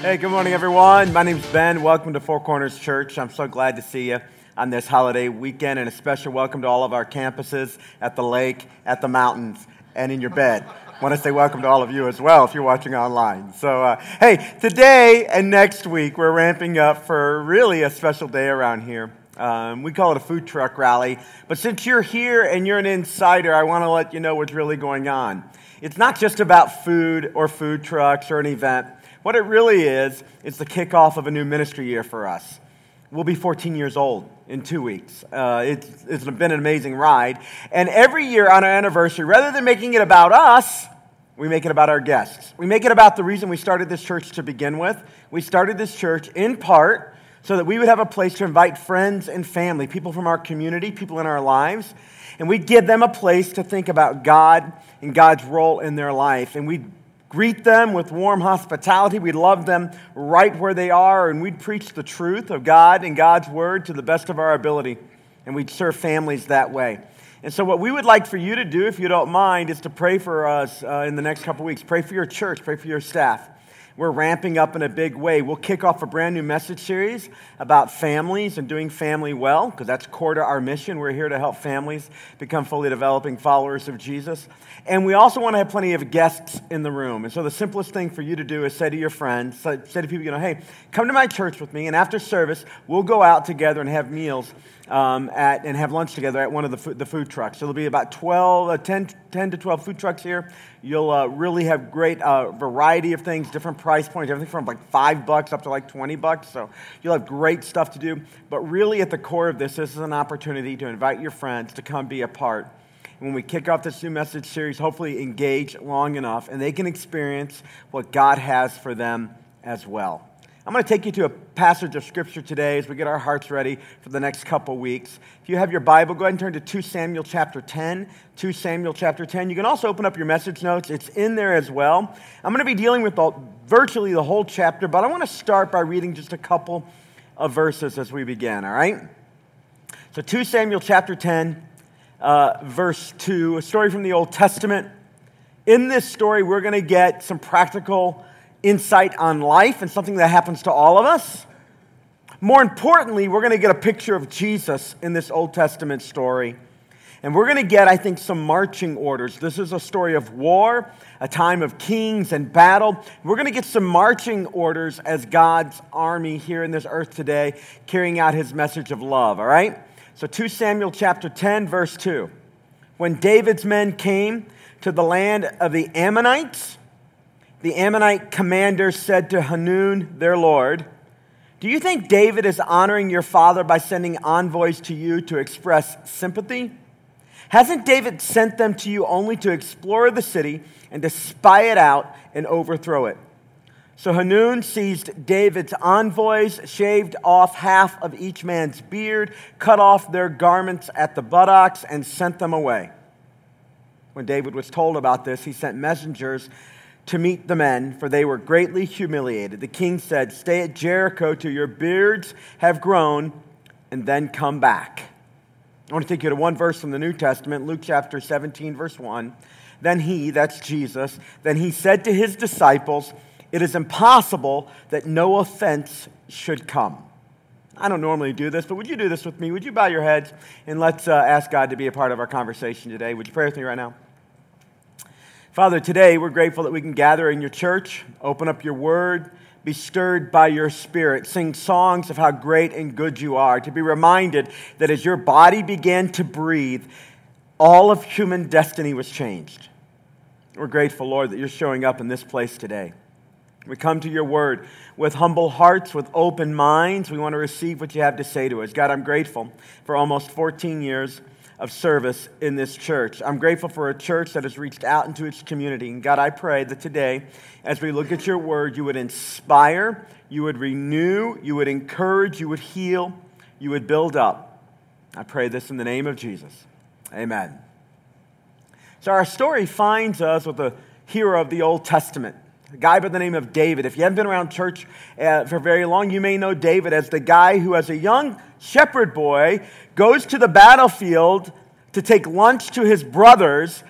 Hey, good morning, everyone. My name's Ben. Welcome to Four Corners Church. I'm so glad to see you on this holiday weekend, and a special welcome to all of our campuses at the lake, at the mountains, and in your bed. Want to say welcome to all of you as well if you're watching online. So, uh, hey, today and next week, we're ramping up for really a special day around here. Um, we call it a food truck rally. But since you're here and you're an insider, I want to let you know what's really going on. It's not just about food or food trucks or an event. What it really is, it's the kickoff of a new ministry year for us. We'll be 14 years old in two weeks. Uh, it's, it's been an amazing ride. And every year on our anniversary, rather than making it about us, we make it about our guests. We make it about the reason we started this church to begin with. We started this church in part so that we would have a place to invite friends and family, people from our community, people in our lives, and we'd give them a place to think about God and God's role in their life. And we'd greet them with warm hospitality. We'd love them right where they are, and we'd preach the truth of God and God's word to the best of our ability. And we'd serve families that way. And so, what we would like for you to do, if you don't mind, is to pray for us uh, in the next couple weeks. Pray for your church, pray for your staff. We're ramping up in a big way. We'll kick off a brand new message series about families and doing family well, because that's core to our mission. We're here to help families become fully developing followers of Jesus. And we also want to have plenty of guests in the room. And so the simplest thing for you to do is say to your friends, say to people, you know, hey, come to my church with me, and after service, we'll go out together and have meals um, at, and have lunch together at one of the food, the food trucks. So there'll be about 12, uh, 10, 10 to 12 food trucks here. You'll uh, really have great uh, variety of things, different price points, everything from like five bucks up to like 20 bucks. So you'll have great stuff to do. But really, at the core of this, this is an opportunity to invite your friends to come be a part. When we kick off this new message series, hopefully engage long enough and they can experience what God has for them as well. I'm going to take you to a passage of scripture today as we get our hearts ready for the next couple weeks. If you have your Bible, go ahead and turn to 2 Samuel chapter 10. 2 Samuel chapter 10. You can also open up your message notes, it's in there as well. I'm going to be dealing with the, virtually the whole chapter, but I want to start by reading just a couple of verses as we begin, all right? So 2 Samuel chapter 10, uh, verse 2, a story from the Old Testament. In this story, we're going to get some practical insight on life and something that happens to all of us. More importantly, we're going to get a picture of Jesus in this Old Testament story. And we're going to get, I think, some marching orders. This is a story of war, a time of kings and battle. We're going to get some marching orders as God's army here in this earth today, carrying out his message of love, all right? So 2 Samuel chapter 10, verse 2. When David's men came to the land of the Ammonites, the Ammonite commander said to Hanun, their lord, Do you think David is honoring your father by sending envoys to you to express sympathy? Hasn't David sent them to you only to explore the city and to spy it out and overthrow it? So Hanun seized David's envoys, shaved off half of each man's beard, cut off their garments at the buttocks, and sent them away. When David was told about this, he sent messengers to meet the men, for they were greatly humiliated. The king said, Stay at Jericho till your beards have grown, and then come back. I want to take you to one verse from the New Testament, Luke chapter 17, verse 1. Then he, that's Jesus, then he said to his disciples, It is impossible that no offense should come. I don't normally do this, but would you do this with me? Would you bow your heads and let's uh, ask God to be a part of our conversation today? Would you pray with me right now? Father, today we're grateful that we can gather in your church, open up your word, be stirred by your spirit, sing songs of how great and good you are, to be reminded that as your body began to breathe, all of human destiny was changed. We're grateful, Lord, that you're showing up in this place today. We come to your word with humble hearts, with open minds. We want to receive what you have to say to us. God, I'm grateful for almost 14 years of service in this church. I'm grateful for a church that has reached out into its community. And God, I pray that today, as we look at your word, you would inspire, you would renew, you would encourage, you would heal, you would build up. I pray this in the name of Jesus. Amen. So, our story finds us with a hero of the Old Testament, a guy by the name of David. If you haven't been around church uh, for very long, you may know David as the guy who, as a young shepherd boy, goes to the battlefield to take lunch to his brothers,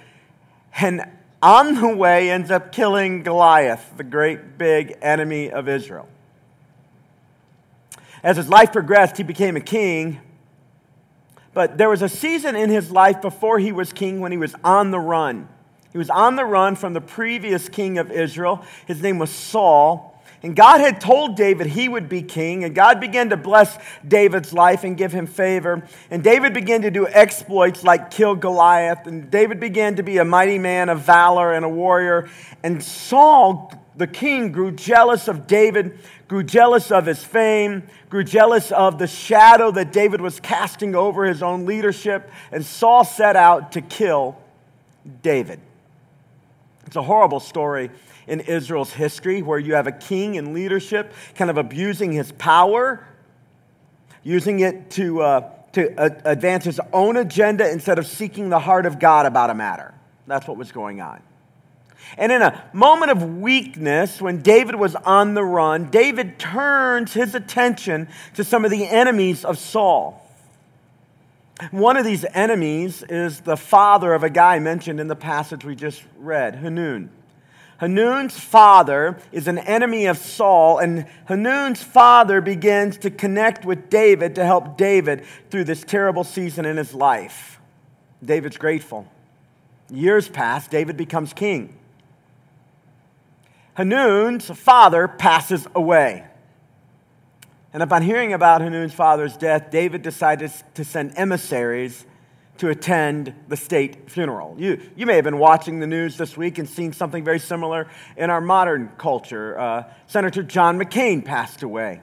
and on the way ends up killing Goliath, the great big enemy of Israel. As his life progressed, he became a king. But there was a season in his life before he was king when he was on the run. He was on the run from the previous king of Israel. His name was Saul. And God had told David he would be king, and God began to bless David's life and give him favor. And David began to do exploits like kill Goliath, and David began to be a mighty man of valor and a warrior. And Saul, the king, grew jealous of David, grew jealous of his fame, grew jealous of the shadow that David was casting over his own leadership, and Saul set out to kill David. It's a horrible story in Israel's history where you have a king in leadership kind of abusing his power, using it to, uh, to uh, advance his own agenda instead of seeking the heart of God about a matter. That's what was going on. And in a moment of weakness, when David was on the run, David turns his attention to some of the enemies of Saul. One of these enemies is the father of a guy mentioned in the passage we just read, Hanun. Hanun's father is an enemy of Saul, and Hanun's father begins to connect with David to help David through this terrible season in his life. David's grateful. Years pass, David becomes king. Hanun's father passes away. And upon hearing about Hanun's father's death, David decided to send emissaries to attend the state funeral. You, you may have been watching the news this week and seen something very similar in our modern culture. Uh, Senator John McCain passed away,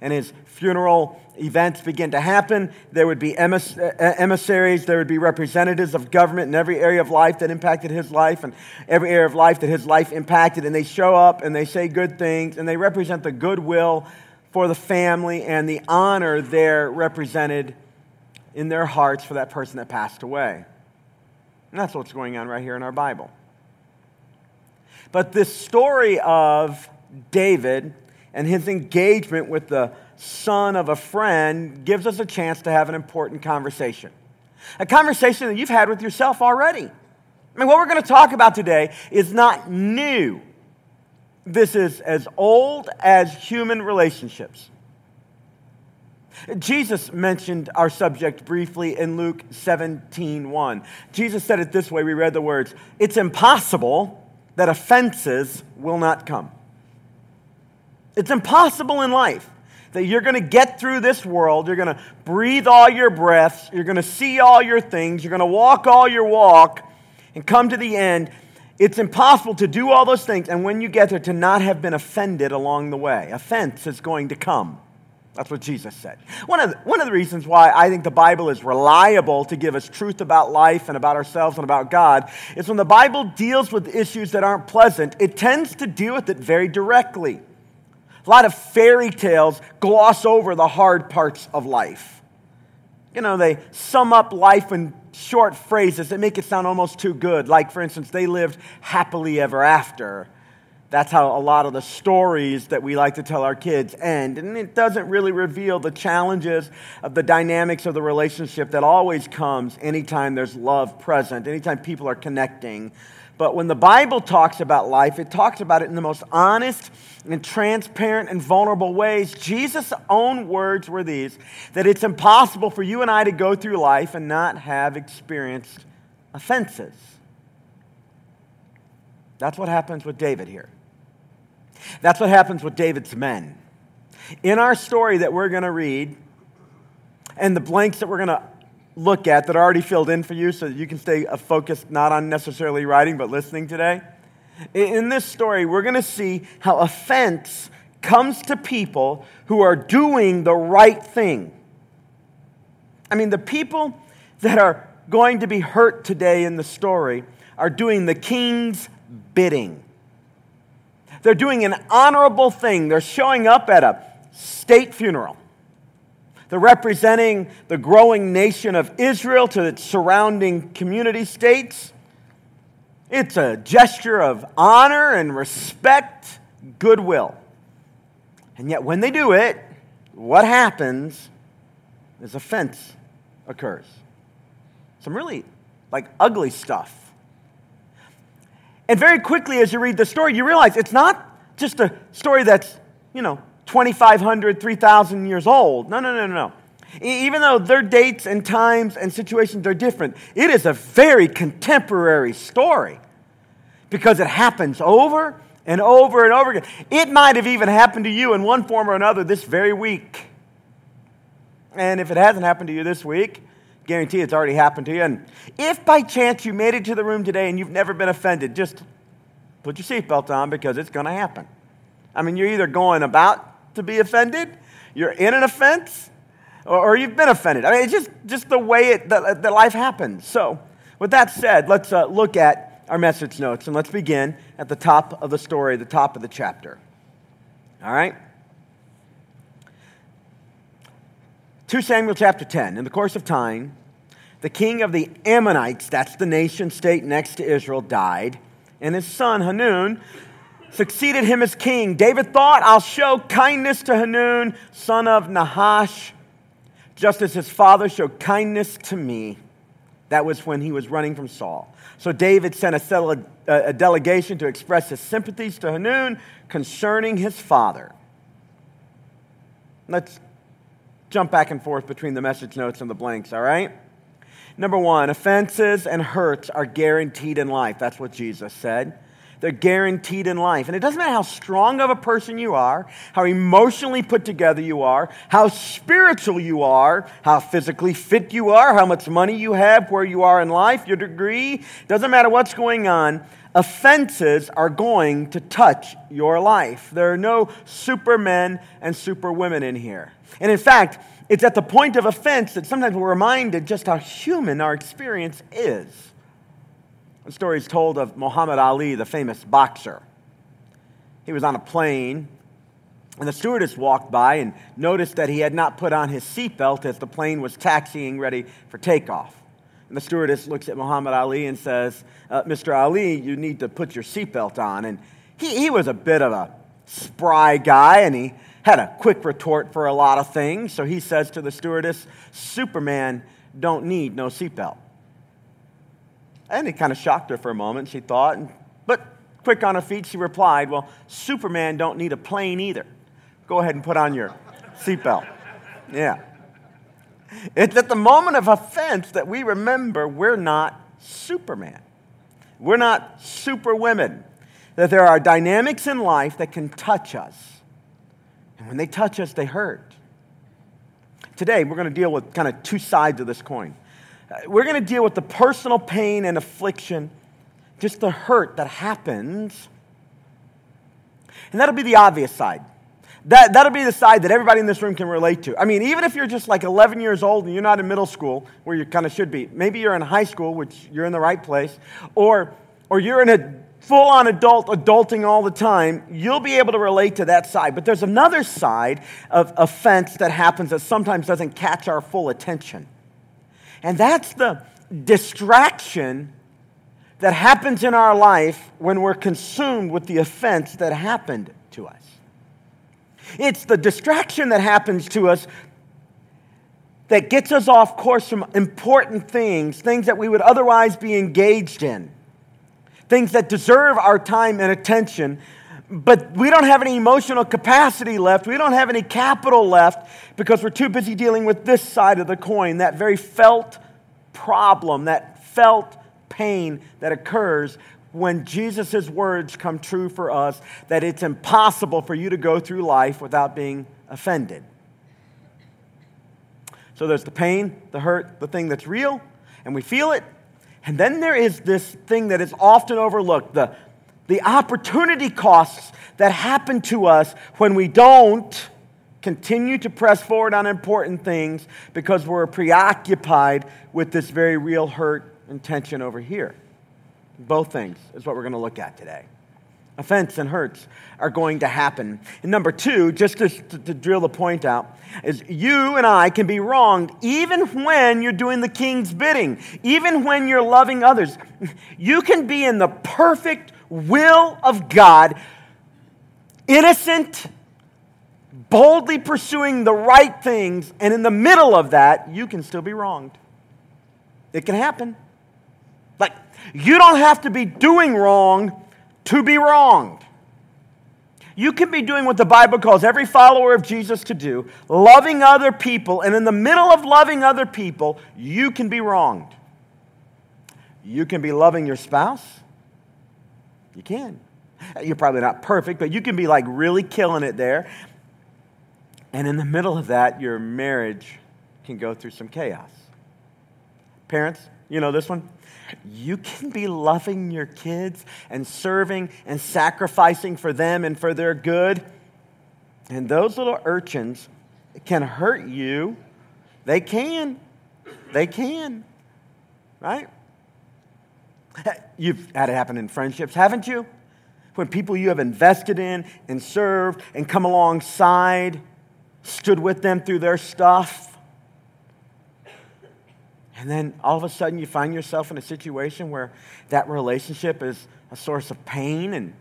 and his funeral events began to happen. There would be emiss- emissaries, there would be representatives of government in every area of life that impacted his life and every area of life that his life impacted, and they show up and they say good things and they represent the goodwill for the family and the honor there represented in their hearts for that person that passed away. And that's what's going on right here in our Bible. But this story of David and his engagement with the son of a friend gives us a chance to have an important conversation. A conversation that you've had with yourself already. I mean, what we're going to talk about today is not new. This is as old as human relationships. Jesus mentioned our subject briefly in Luke 17 1. Jesus said it this way we read the words It's impossible that offenses will not come. It's impossible in life that you're going to get through this world, you're going to breathe all your breaths, you're going to see all your things, you're going to walk all your walk, and come to the end. It's impossible to do all those things, and when you get there, to not have been offended along the way. Offense is going to come. That's what Jesus said. One of, the, one of the reasons why I think the Bible is reliable to give us truth about life and about ourselves and about God is when the Bible deals with issues that aren't pleasant, it tends to deal with it very directly. A lot of fairy tales gloss over the hard parts of life. You know, they sum up life in short phrases that make it sound almost too good. Like, for instance, they lived happily ever after. That's how a lot of the stories that we like to tell our kids end. And it doesn't really reveal the challenges of the dynamics of the relationship that always comes anytime there's love present, anytime people are connecting. But when the Bible talks about life, it talks about it in the most honest and transparent and vulnerable ways. Jesus' own words were these that it's impossible for you and I to go through life and not have experienced offenses. That's what happens with David here. That's what happens with David's men. In our story that we're going to read, and the blanks that we're going to look at that are already filled in for you so that you can stay focused not on necessarily writing but listening today. In this story, we're going to see how offense comes to people who are doing the right thing. I mean, the people that are going to be hurt today in the story are doing the king's bidding. They're doing an honorable thing. They're showing up at a state funeral. They're representing the growing nation of Israel to its surrounding community states. It's a gesture of honor and respect, goodwill. And yet, when they do it, what happens is offense occurs. Some really like ugly stuff And very quickly, as you read the story, you realize it's not just a story that's, you know, 2,500, 3,000 years old. No, no, no, no. Even though their dates and times and situations are different, it is a very contemporary story because it happens over and over and over again. It might have even happened to you in one form or another this very week. And if it hasn't happened to you this week, guarantee it's already happened to you. And if by chance you made it to the room today and you've never been offended, just put your seatbelt on because it's going to happen. I mean, you're either going about to be offended, you're in an offense, or, or you've been offended. I mean, it's just, just the way it, that life happens. So, with that said, let's uh, look at our message notes and let's begin at the top of the story, the top of the chapter. All right? 2 Samuel chapter 10. In the course of time, the king of the Ammonites, that's the nation state next to Israel, died, and his son Hanun succeeded him as king. David thought, I'll show kindness to Hanun, son of Nahash, just as his father showed kindness to me. That was when he was running from Saul. So David sent a, a delegation to express his sympathies to Hanun concerning his father. Let's jump back and forth between the message notes and the blanks, all right? Number one, offenses and hurts are guaranteed in life. That's what Jesus said. They're guaranteed in life. And it doesn't matter how strong of a person you are, how emotionally put together you are, how spiritual you are, how physically fit you are, how much money you have, where you are in life, your degree. Doesn't matter what's going on. Offenses are going to touch your life. There are no supermen and superwomen in here. And in fact, it's at the point of offense that sometimes we're reminded just how human our experience is. A story is told of Muhammad Ali, the famous boxer. He was on a plane, and the stewardess walked by and noticed that he had not put on his seatbelt as the plane was taxiing ready for takeoff. And the stewardess looks at Muhammad Ali and says, uh, Mr. Ali, you need to put your seatbelt on. And he, he was a bit of a spry guy, and he had a quick retort for a lot of things. So he says to the stewardess, Superman don't need no seatbelt. And it kind of shocked her for a moment, she thought. But quick on her feet, she replied, Well, Superman don't need a plane either. Go ahead and put on your seatbelt. Yeah. It's at the moment of offense that we remember we're not Superman. We're not superwomen. That there are dynamics in life that can touch us. And when they touch us, they hurt. Today, we're going to deal with kind of two sides of this coin. Uh, we're going to deal with the personal pain and affliction, just the hurt that happens. And that'll be the obvious side. That, that'll be the side that everybody in this room can relate to. I mean, even if you're just like 11 years old and you're not in middle school, where you kind of should be, maybe you're in high school, which you're in the right place, or, or you're in a full on adult, adulting all the time, you'll be able to relate to that side. But there's another side of offense that happens that sometimes doesn't catch our full attention. And that's the distraction that happens in our life when we're consumed with the offense that happened to us. It's the distraction that happens to us that gets us off course from important things, things that we would otherwise be engaged in, things that deserve our time and attention, but we don't have any emotional capacity left. We don't have any capital left because we're too busy dealing with this side of the coin, that very felt problem, that felt pain that occurs when Jesus' words come true for us that it's impossible for you to go through life without being offended. So there's the pain, the hurt, the thing that's real, and we feel it. And then there is this thing that is often overlooked the, the opportunity costs that happen to us when we don't continue to press forward on important things because we're preoccupied with this very real hurt and tension over here. Both things is what we're going to look at today. Offense and hurts are going to happen. And number two, just to, to, drill the point out, is you and I can be wronged even when you're doing the king's bidding, even when you're loving others. You can be in the perfect will of God, innocent, boldly pursuing the right things, and in the middle of that, you can still be wronged. It can happen. Like, You don't have to be doing wrong to be wronged. You can be doing what the Bible calls every follower of Jesus to do, loving other people, and in the middle of loving other people, you can be wronged. You can be loving your spouse. You can. You're probably not perfect, but you can be like really killing it there. And in the middle of that, your marriage can go through some chaos. Parents, you know this one? You can be loving your kids and serving and sacrificing for them and for their good. And those little urchins can hurt you. They can. They can. Right? You've had it happen in friendships, haven't you? When people you have invested in and served and come alongside, stood with them through their stuff and then all of a sudden you find yourself in a situation where that relationship is a source of pain and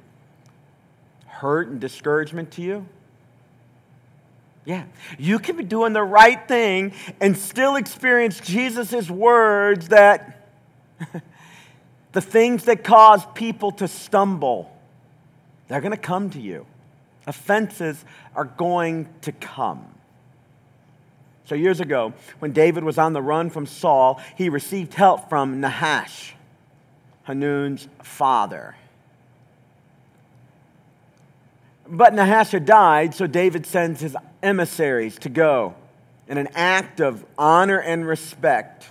hurt and discouragement to you. Yeah, you can be doing the right thing and still experience Jesus' words that the things that cause people to stumble, they're going to come to you. Offenses are going to come. So, years ago, when David was on the run from Saul, he received help from Nahash, Hanun's father. But Nahash had died, so David sends his emissaries to go in an act of honor and respect.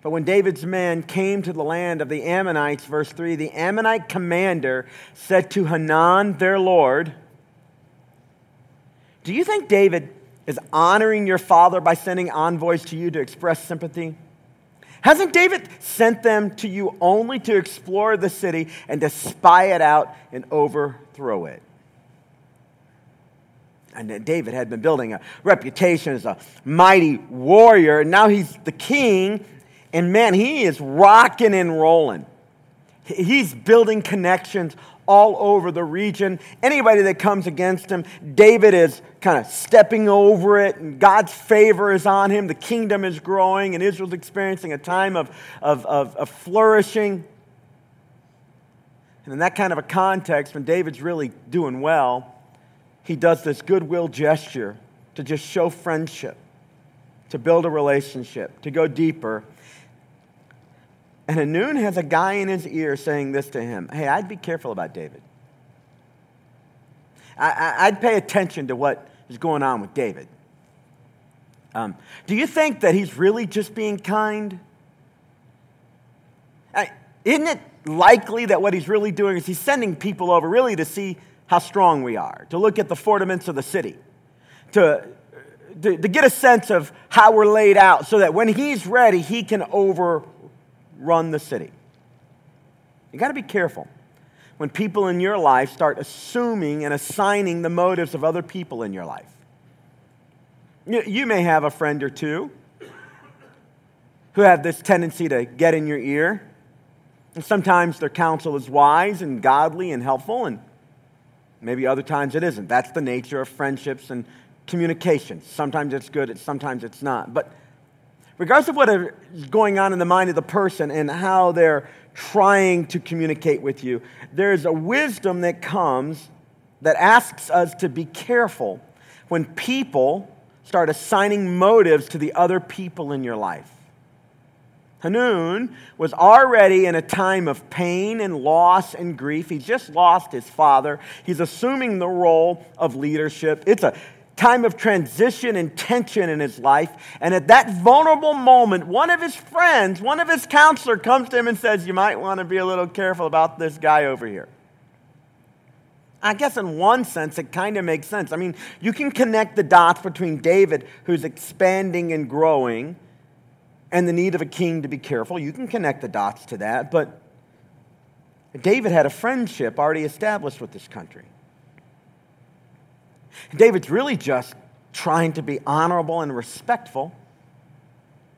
But when David's men came to the land of the Ammonites, verse 3, the Ammonite commander said to Hanun, their lord, Do you think David is honoring your father by sending envoys to you to express sympathy? Hasn't David sent them to you only to explore the city and to spy it out and overthrow it? And David had been building a reputation as a mighty warrior, and now he's the king, and man, he is rocking and rolling. He's building connections all over the region. Anybody that comes against him, David is kind of stepping over it, and God's favor is on him. The kingdom is growing, and Israel's experiencing a time of, of, of, of flourishing. And in that kind of a context, when David's really doing well, he does this goodwill gesture to just show friendship, to build a relationship, to go deeper. And Hanun has a guy in his ear saying this to him Hey, I'd be careful about David. I, would pay attention to what is going on with David. Um, do you think that he's really just being kind? I, isn't it likely that what he's really doing is he's sending people over really to see how strong we are, to look at the fortifications of the city, to, to, to get a sense of how we're laid out so that when he's ready, he can over run the city. You got to be careful when people in your life start assuming and assigning the motives of other people in your life. You may have a friend or two who have this tendency to get in your ear. And sometimes their counsel is wise and godly and helpful, and maybe other times it isn't. That's the nature of friendships and communication. Sometimes it's good, sometimes it's not. But regardless of what is going on in the mind of the person and how they're trying to communicate with you, there's a wisdom that comes that asks us to be careful when people start assigning motives to the other people in your life. Hanun was already in a time of pain and loss and grief. He just lost his father. He's assuming the role of leadership. It's a time of transition and tension in his life. And at that vulnerable moment, one of his friends, one of his counselor comes to him and says, You might want to be a little careful about this guy over here. I guess in one sense, it kind of makes sense. I mean, you can connect the dots between David, who's expanding and growing, and the need of a king to be careful. You can connect the dots to that. But David had a friendship already established with this country. David's really just trying to be honorable and respectful.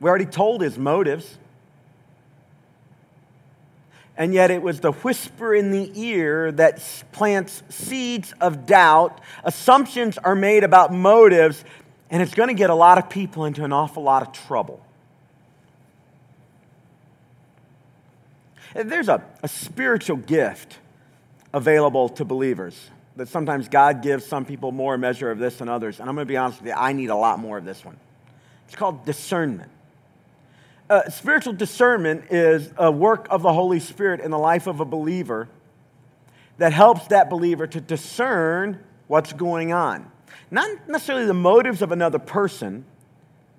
We already told his motives. And yet, it was the whisper in the ear that plants seeds of doubt. Assumptions are made about motives, and it's going to get a lot of people into an awful lot of trouble. There's a, a spiritual gift available to believers that sometimes God gives some people more measure of this than others. And I'm going to be honest with you, I need a lot more of this one. It's called discernment. Uh, spiritual discernment is a work of the Holy Spirit in the life of a believer that helps that believer to discern what's going on. Not necessarily the motives of another person.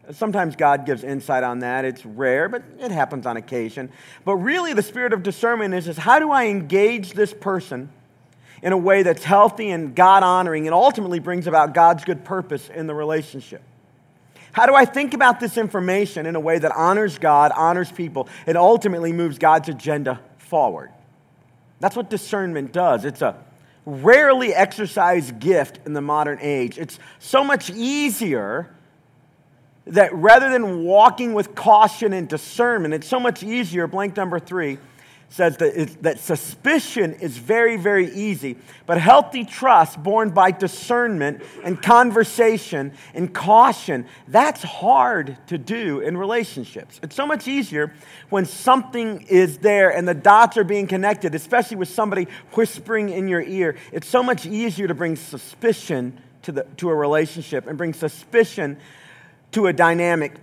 Sometimes God gives insight on that. It's rare, but it happens on occasion. But really, the spirit of discernment is, is how do I engage this person in a way that's healthy and God honoring and ultimately brings about God's good purpose in the relationship? How do I think about this information in a way that honors God, honors people, and ultimately moves God's agenda forward? That's what discernment does. It's a rarely exercised gift in the modern age. It's so much easier that rather than walking with caution and discernment, it's so much easier, blank number three, says that, that suspicion is very, very easy, but healthy trust born by discernment and conversation and caution, that's hard to do in relationships. It's so much easier when something is there and the dots are being connected, especially with somebody whispering in your ear. It's so much easier to bring suspicion to, the, to a relationship and bring suspicion to a dynamic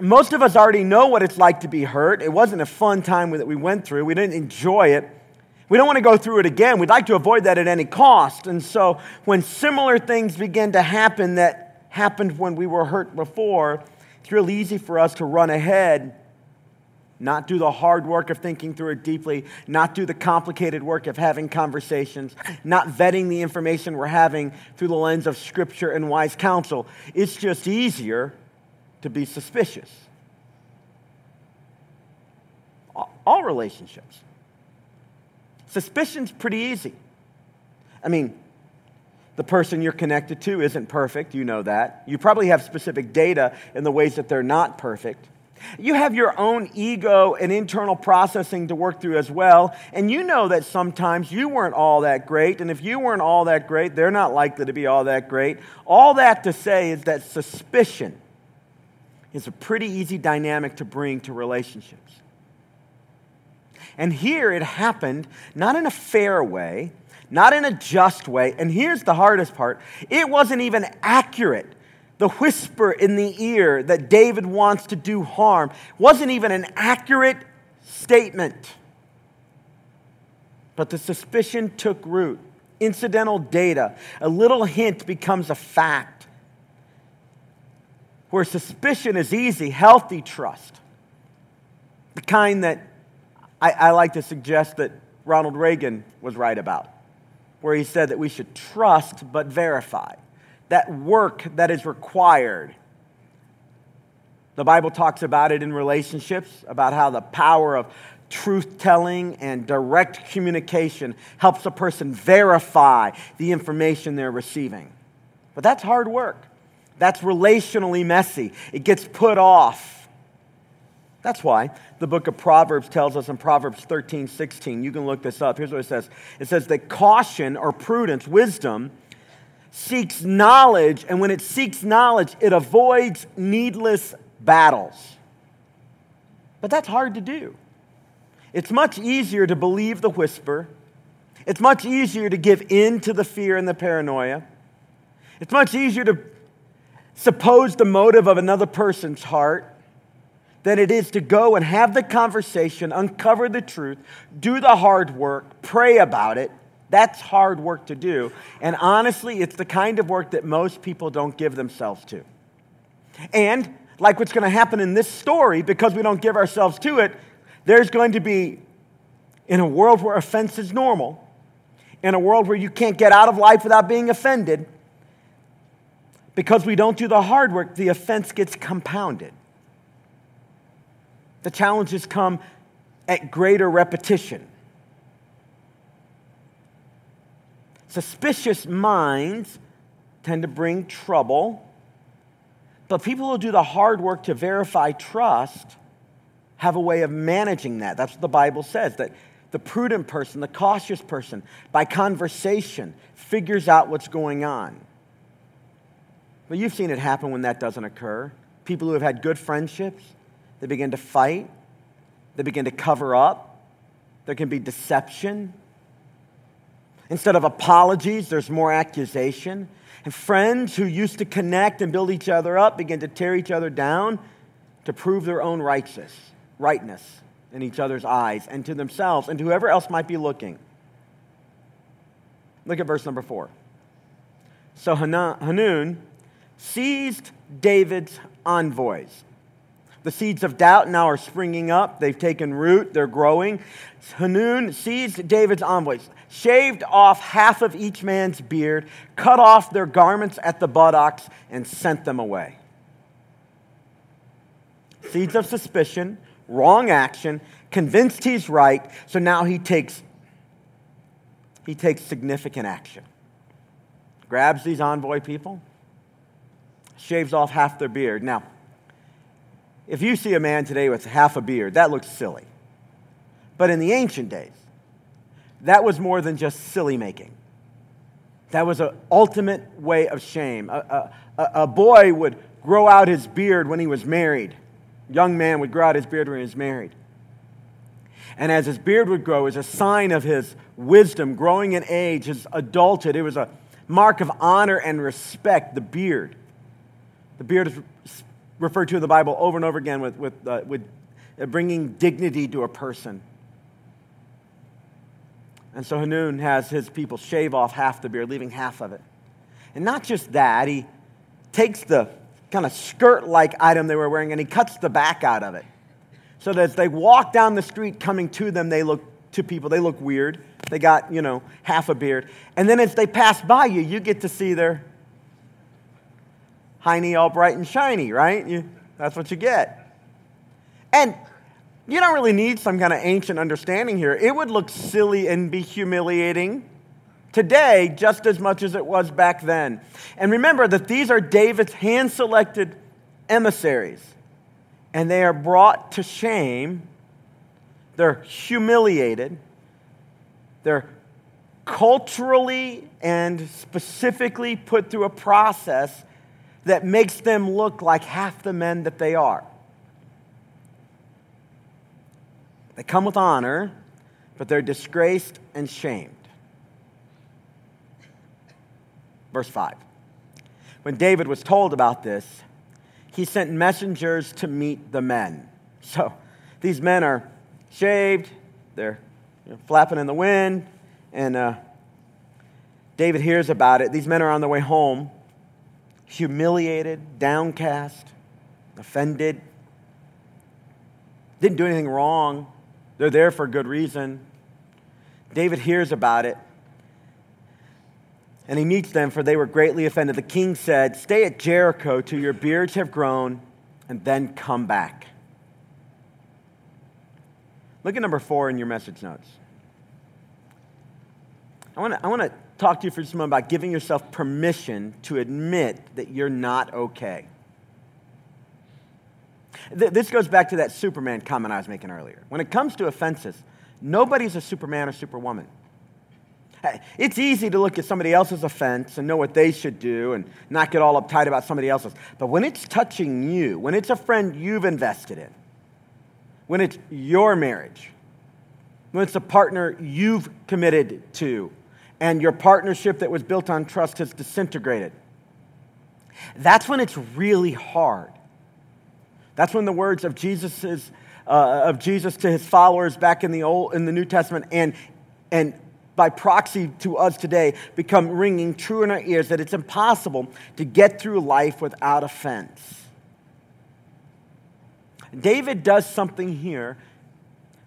most of us already know what it's like to be hurt. It wasn't a fun time that we went through, we didn't enjoy it. We don't want to go through it again. We'd like to avoid that at any cost. And so, when similar things begin to happen that happened when we were hurt before, it's real easy for us to run ahead, not do the hard work of thinking through it deeply, not do the complicated work of having conversations, not vetting the information we're having through the lens of scripture and wise counsel. It's just easier to be suspicious. All relationships. Suspicion's pretty easy. I mean, the person you're connected to isn't perfect, you know that. You probably have specific data in the ways that they're not perfect. You have your own ego and internal processing to work through as well. And you know that sometimes you weren't all that great. And if you weren't all that great, they're not likely to be all that great. All that to say is that suspicion is a pretty easy dynamic to bring to relationships. And here it happened not in a fair way, not in a just way. And here's the hardest part it wasn't even accurate. The whisper in the ear that David wants to do harm wasn't even an accurate statement. But the suspicion took root. Incidental data, a little hint becomes a fact where suspicion is easy, healthy trust. The kind that I, I, like to suggest that Ronald Reagan was right about, where he said that we should trust but verify. That work that is required. The Bible talks about it in relationships, about how the power of truth telling and direct communication helps a person verify the information they're receiving. But that's hard work. That's relationally messy. It gets put off. That's why the book of Proverbs tells us in Proverbs 13, 16, you can look this up. Here's what it says it says that caution or prudence, wisdom, seeks knowledge, and when it seeks knowledge, it avoids needless battles. But that's hard to do. It's much easier to believe the whisper. It's much easier to give in to the fear and the paranoia. It's much easier to suppose the motive of another person's heart than it is to go and have the conversation, uncover the truth, do the hard work, pray about it. That's hard work to do. And honestly, it's the kind of work that most people don't give themselves to. And like what's going to happen in this story, because we don't give ourselves to it, there's going to be, in a world where offense is normal, in a world where you can't get out of life without being offended, because we don't do the hard work, the offense gets compounded. The challenges come at greater repetition. Suspicious minds tend to bring trouble, but people who do the hard work to verify trust have a way of managing that. That's what the Bible says that the prudent person, the cautious person, by conversation, figures out what's going on. But you've seen it happen when that doesn't occur. People who have had good friendships, they begin to fight, they begin to cover up, there can be deception. Instead of apologies, there's more accusation. And friends who used to connect and build each other up begin to tear each other down to prove their own righteous, rightness in each other's eyes and to themselves and to whoever else might be looking. Look at verse number four. So Hanun seized David's envoys. The seeds of doubt now are springing up. They've taken root, they're growing. Hanun seized David's envoys, shaved off half of each man's beard, cut off their garments at the buttocks, and sent them away. Seeds of suspicion, wrong action, convinced he's right, so now he takes he takes significant action. Grabs these envoy people, shaves off half their beard. Now, if you see a man today with half a beard, that looks silly. But in the ancient days, that was more than just silly making. That was an ultimate way of shame. A, a, a, boy would grow out his beard when he was married. A young man would grow out his beard when he was married. And as his beard would grow, as a sign of his wisdom, growing in age, his adulthood, it was a mark of honor and respect, the beard. The beard is referred to in the Bible over and over again with, with, uh, with bringing dignity to a person. And so Hanun has his people shave off half the beard, leaving half of it. And not just that, he takes the kind of skirt like item they were wearing and he cuts the back out of it. So that as they walk down the street coming to them, they look to people, they look weird. They got, you know, half a beard. And then as they pass by you, you get to see their hiney all bright and shiny, right? You, that's what you get. And you don't really need some kind of ancient understanding here. It would look silly and be humiliating today just as much as it was back then. And remember that these are David's hand selected emissaries, and they are brought to shame. They're humiliated. They're culturally and specifically put through a process that makes them look like half the men that they are. They come with honor, but they're disgraced and shamed. Verse 5. When David was told about this, he sent messengers to meet the men. So these men are shaved, they're you know, flapping in the wind, and uh, David hears about it. These men are on their way home humiliated, downcast, offended. Didn't do anything wrong. They're there for a good reason. David hears about it and he meets them, for they were greatly offended. The king said, Stay at Jericho till your beards have grown, and then come back. Look at number four in your message notes. I want to I wanna talk to you for just a moment about giving yourself permission to admit that you're not okay. This goes back to that Superman comment I was making earlier. When it comes to offenses, nobody's a Superman or Superwoman. It's easy to look at somebody else's offense and know what they should do and not get all uptight about somebody else's. But when it's touching you, when it's a friend you've invested in, when it's your marriage, when it's a partner you've committed to, and your partnership that was built on trust has disintegrated. That's when it's really hard. That's when the words of Jesus, is, uh, of Jesus to his followers back in the, Old, in the New Testament and, and by proxy to us today become ringing true in our ears that it's impossible to get through life without offense. David does something here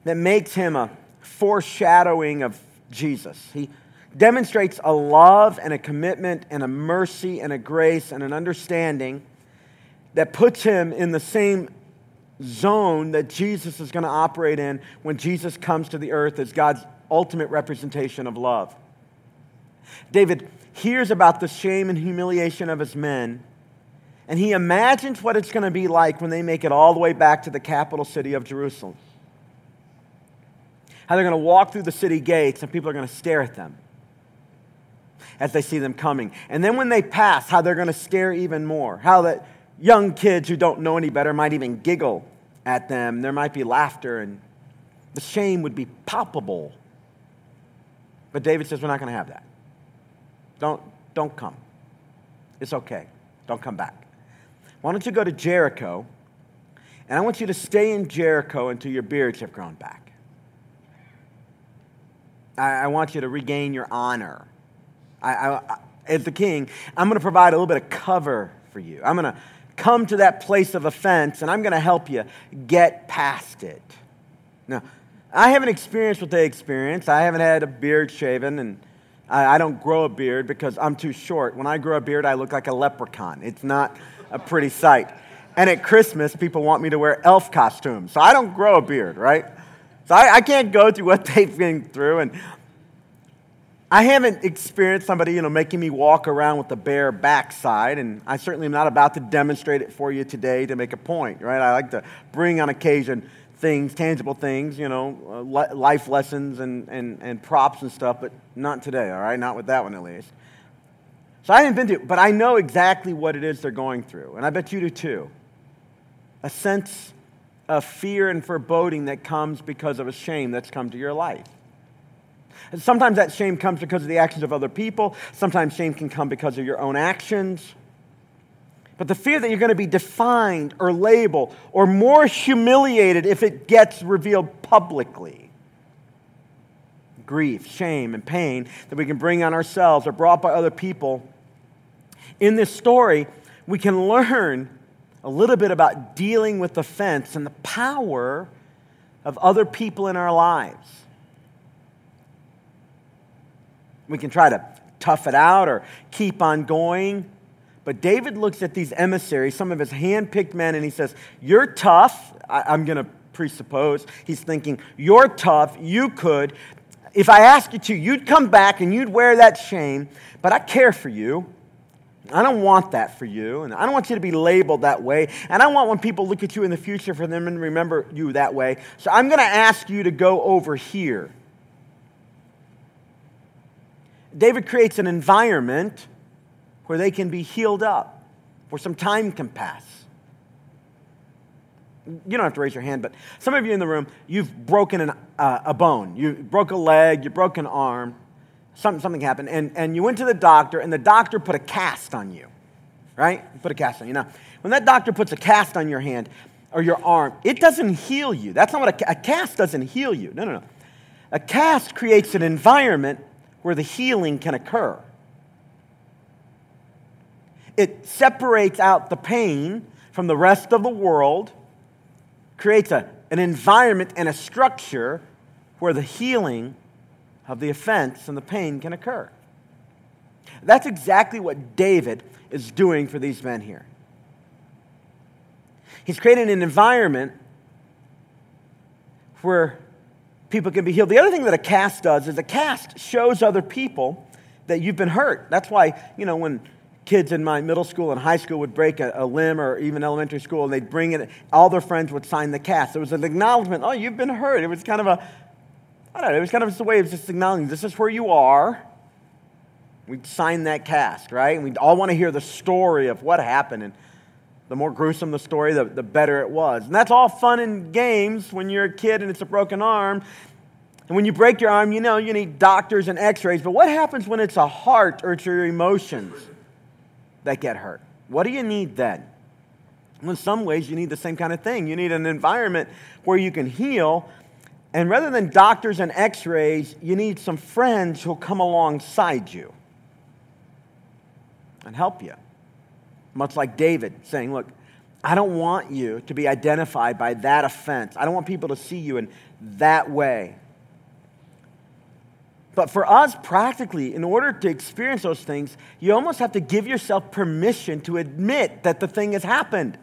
that makes him a foreshadowing of Jesus. He demonstrates a love and a commitment and a mercy and a grace and an understanding that puts him in the same zone that Jesus is going to operate in when Jesus comes to the earth as God's ultimate representation of love. David hears about the shame and humiliation of his men, and he imagines what it's going to be like when they make it all the way back to the capital city of Jerusalem. How they're going to walk through the city gates and people are going to stare at them as they see them coming. And then when they pass, how they're going to scare even more. How that young kids who don't know any better might even giggle at them. There might be laughter and The shame would be palpable. But David says, We're not going to have that. Don't, don't come. It's okay. Don't come back. Why don't you go to Jericho? And I want you to stay in Jericho until your beards have grown back. I, I want you to regain your honor. I, I, as the king, I'm going to provide a little bit of cover for you. I'm going to come to that place of offense and I'm going to help you get past it. Now, I haven't experienced what they experienced. I haven't had a beard shaven and I, I don't grow a beard because I'm too short. When I grow a beard, I look like a leprechaun. It's not a pretty sight. And at Christmas, people want me to wear elf costumes. So I don't grow a beard, right? So I, I can't go through what they've been through. And I haven't experienced somebody, you know, making me walk around with a bare backside, and I certainly am not about to demonstrate it for you today to make a point, right? I like to bring on occasion things, tangible things, you know, uh, life lessons and, and, and props and stuff, but not today, all right? Not with that one at least. So I haven't been to but I know exactly what it is they're going through, and I bet you do too. A sense of fear and foreboding that comes because of a shame that's come to your life. Sometimes that shame comes because of the actions of other people. Sometimes shame can come because of your own actions. But the fear that you're going to be defined or labeled or more humiliated if it gets revealed publicly. Grief, shame, and pain that we can bring on ourselves or brought by other people. In this story, we can learn a little bit about dealing with offense and the power of other people in our lives. We can try to tough it out or keep on going. But David looks at these emissaries, some of his hand-picked men, and he says, You're tough. I, am going to presuppose he's thinking, You're tough. You could. If I ask you to, you'd come back and you'd wear that shame, but I care for you. I don't want that for you, and I don't want you to be labeled that way. And I want when people look at you in the future for them and remember you that way. So I'm going to ask you to go over here. David creates an environment where they can be healed up, where some time can pass. You don't have to raise your hand, but some of you in the room, you've broken an, uh, a bone. You broke a leg, you broke an arm, something, something happened, and, and you went to the doctor, and the doctor put a cast on you, right? Put a cast on you. Now, when that doctor puts a cast on your hand or your arm, it doesn't heal you. That's not what a, a cast doesn't heal you. No, no, no. A cast creates an environment where the healing can occur. It separates out the pain from the rest of the world, creates a, an environment and a structure where the healing of the offense and the pain can occur. That's exactly what David is doing for these men here. He's creating an environment where people can be healed. The other thing that a cast does is a cast shows other people that you've been hurt. That's why, you know, when kids in my middle school and high school would break a, a, limb or even elementary school and they'd bring it, all their friends would sign the cast. It was an acknowledgement, oh, you've been hurt. It was kind of a, I don't know, it was kind of just a way of just acknowledging this is where you are. We'd sign that cast, right? And we'd all want to hear the story of what happened. And the more gruesome the story, the, the better it was. And that's all fun and games when you're a kid and it's a broken arm. And when you break your arm, you know you need doctors and x rays. But what happens when it's a heart or it's your emotions that get hurt? What do you need then? Well, in some ways, you need the same kind of thing. You need an environment where you can heal. And rather than doctors and x rays, you need some friends who'll come alongside you and help you. Much like David saying, Look, I don't want you to be identified by that offense. I don't want people to see you in that way. But for us, practically, in order to experience those things, you almost have to give yourself permission to admit that the thing has happened,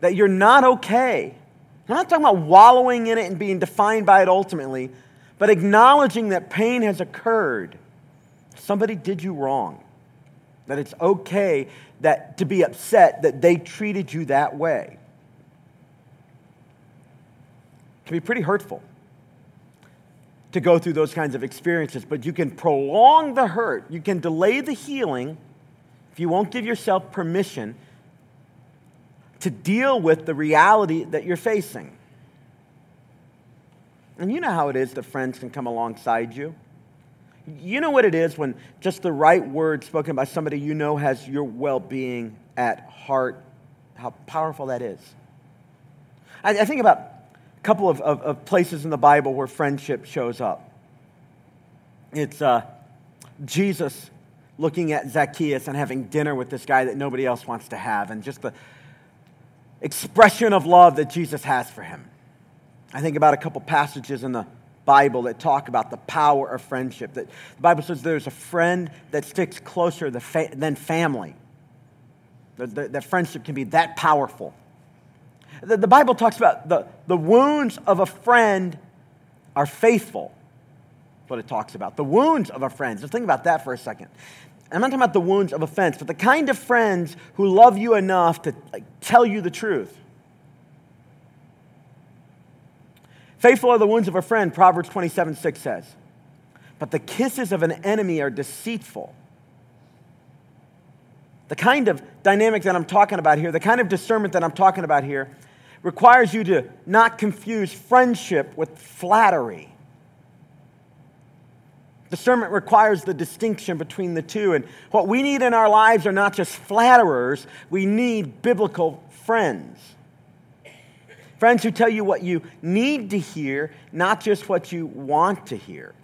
that you're not okay. I'm not talking about wallowing in it and being defined by it ultimately, but acknowledging that pain has occurred. Somebody did you wrong that it's okay that, to be upset that they treated you that way. It can be pretty hurtful to go through those kinds of experiences, but you can prolong the hurt, you can delay the healing if you won't give yourself permission to deal with the reality that you're facing. And you know how it is that friends can come alongside you. You know what it is when just the right word spoken by somebody you know has your well being at heart, how powerful that is. I, I think about a couple of, of, of, places in the Bible where friendship shows up. It's uh, Jesus looking at Zacchaeus and having dinner with this guy that nobody else wants to have, and just the expression of love that Jesus has for him. I think about a couple passages in the Bible that talk about the power of friendship. That the Bible says there's a friend that sticks closer than family. That friendship can be that powerful. The, the Bible talks about the, the wounds of a friend are faithful. What it talks about. The wounds of a friend. So think about that for a second. I'm not talking about the wounds of offense, but the kind of friends who love you enough to like, tell you the truth. Faithful are the wounds of a friend, Proverbs 27 6 says. But the kisses of an enemy are deceitful. The kind of dynamic that I'm talking about here, the kind of discernment that I'm talking about here, requires you to not confuse friendship with flattery. Discernment requires the distinction between the two. And what we need in our lives are not just flatterers, we need biblical friends. Friends who tell you what you need to hear, not just what you want to hear.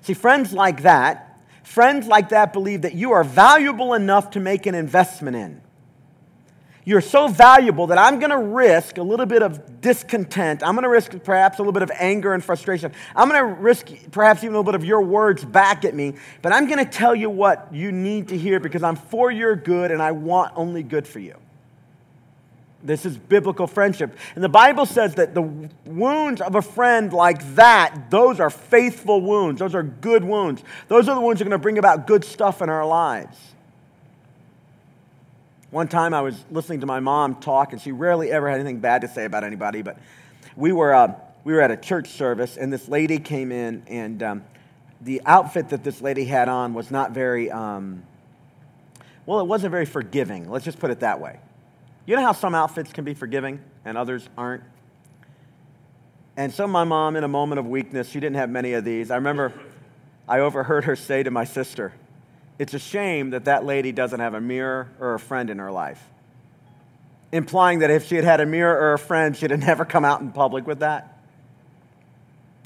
See, friends like that, friends like that believe that you are valuable enough to make an investment in. You're so valuable that I'm going to risk a little bit of discontent. I'm going to risk perhaps a little bit of anger and frustration. I'm going to risk perhaps even a little bit of your words back at me. But I'm going to tell you what you need to hear because I'm for your good and I want only good for you. This is biblical friendship. And the Bible says that the wounds of a friend like that, those are faithful wounds. Those are good wounds. Those are the wounds that are going to bring about good stuff in our lives. One time I was listening to my mom talk, and she rarely ever had anything bad to say about anybody, but we were, uh, we were at a church service, and this lady came in, and um, the outfit that this lady had on was not very, um, well, it wasn't very forgiving. Let's just put it that way. You know how some outfits can be forgiving and others aren't? And so my mom, in a moment of weakness, she didn't have many of these. I remember I overheard her say to my sister, it's a shame that that lady doesn't have a mirror or a friend in her life. Implying that if she had had a mirror or a friend, she'd have never come out in public with that.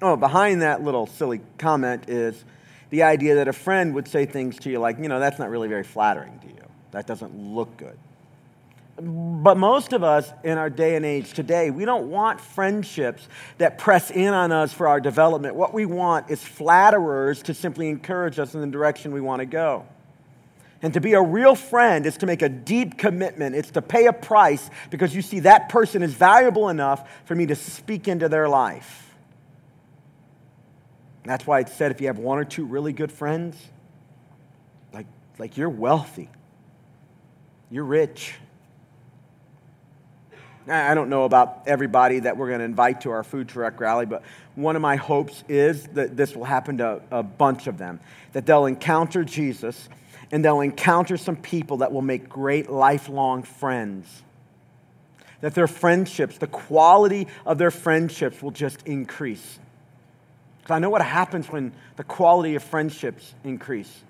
Oh, behind that little silly comment is the idea that a friend would say things to you like, you know, that's not really very flattering to you. That doesn't look good. But most of us in our day and age today, we don't want friendships that press in on us for our development. What we want is flatterers to simply encourage us in the direction we want to go. And to be a real friend is to make a deep commitment. It's to pay a price because you see that person is valuable enough for me to speak into their life. That's why it said if you have one or two really good friends, like, like you're wealthy, you're rich I don't know about everybody that we're going to invite to our food truck rally, but one of my hopes is that this will happen to a bunch of them, that they'll encounter Jesus and they'll encounter some people that will make great lifelong friends. That their friendships, the quality of their friendships will just increase. Because I know what happens when the quality of friendships increase.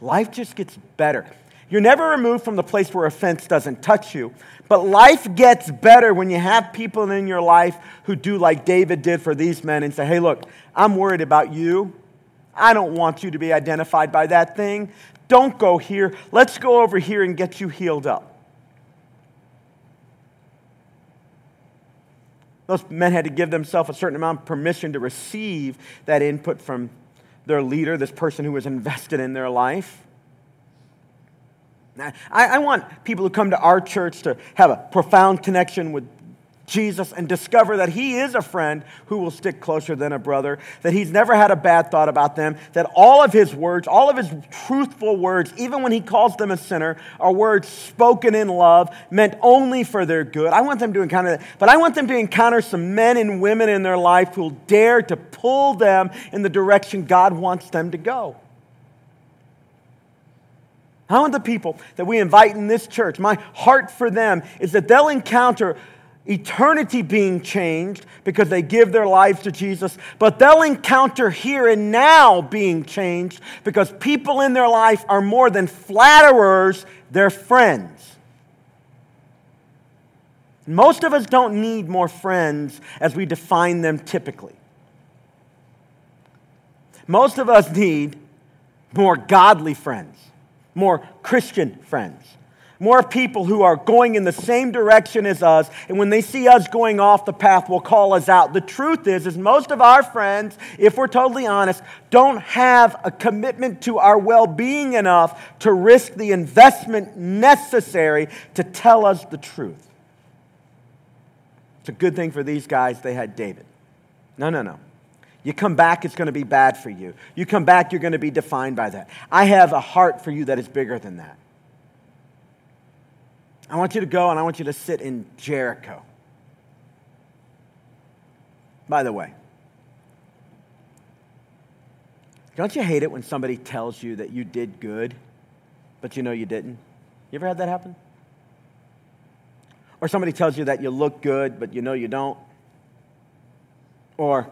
Life just gets better. You're never removed from the place where offense doesn't touch you. But life gets better when you have people in your life who do like David did for these men and say, hey, look, I'm worried about you. I don't want you to be identified by that thing. Don't go here. Let's go over here and get you healed up. Those men had to give themselves a certain amount of permission to receive that input from their leader, this person who was invested in their life. I, I want people who come to our church to have a profound connection with Jesus and discover that he is a friend who will stick closer than a brother, that he's never had a bad thought about them, that all of his words, all of his truthful words, even when he calls them a sinner, are words spoken in love, meant only for their good. I want them to encounter that, but I want them to encounter some men and women in their life who will dare to pull them in the direction God wants them to go. I want the people that we invite in this church, my heart for them is that they'll encounter eternity being changed because they give their lives to Jesus, but they'll encounter here and now being changed because people in their life are more than flatterers, they're friends. Most of us don't need more friends as we define them typically. Most of us need more godly friends, more Christian friends more people who are going in the same direction as us and when they see us going off the path will call us out. The truth is is most of our friends if we're totally honest don't have a commitment to our well-being enough to risk the investment necessary to tell us the truth. It's a good thing for these guys they had david. No no no you come back, it's going to be bad for you. You come back, you're going to be defined by that. I have a heart for you that is bigger than that. I want you to go and I want you to sit in Jericho. By the way, don't you hate it when somebody tells you that you did good, but you know you didn't? You ever had that happen? Or somebody tells you that you look good, but you know you don't? Or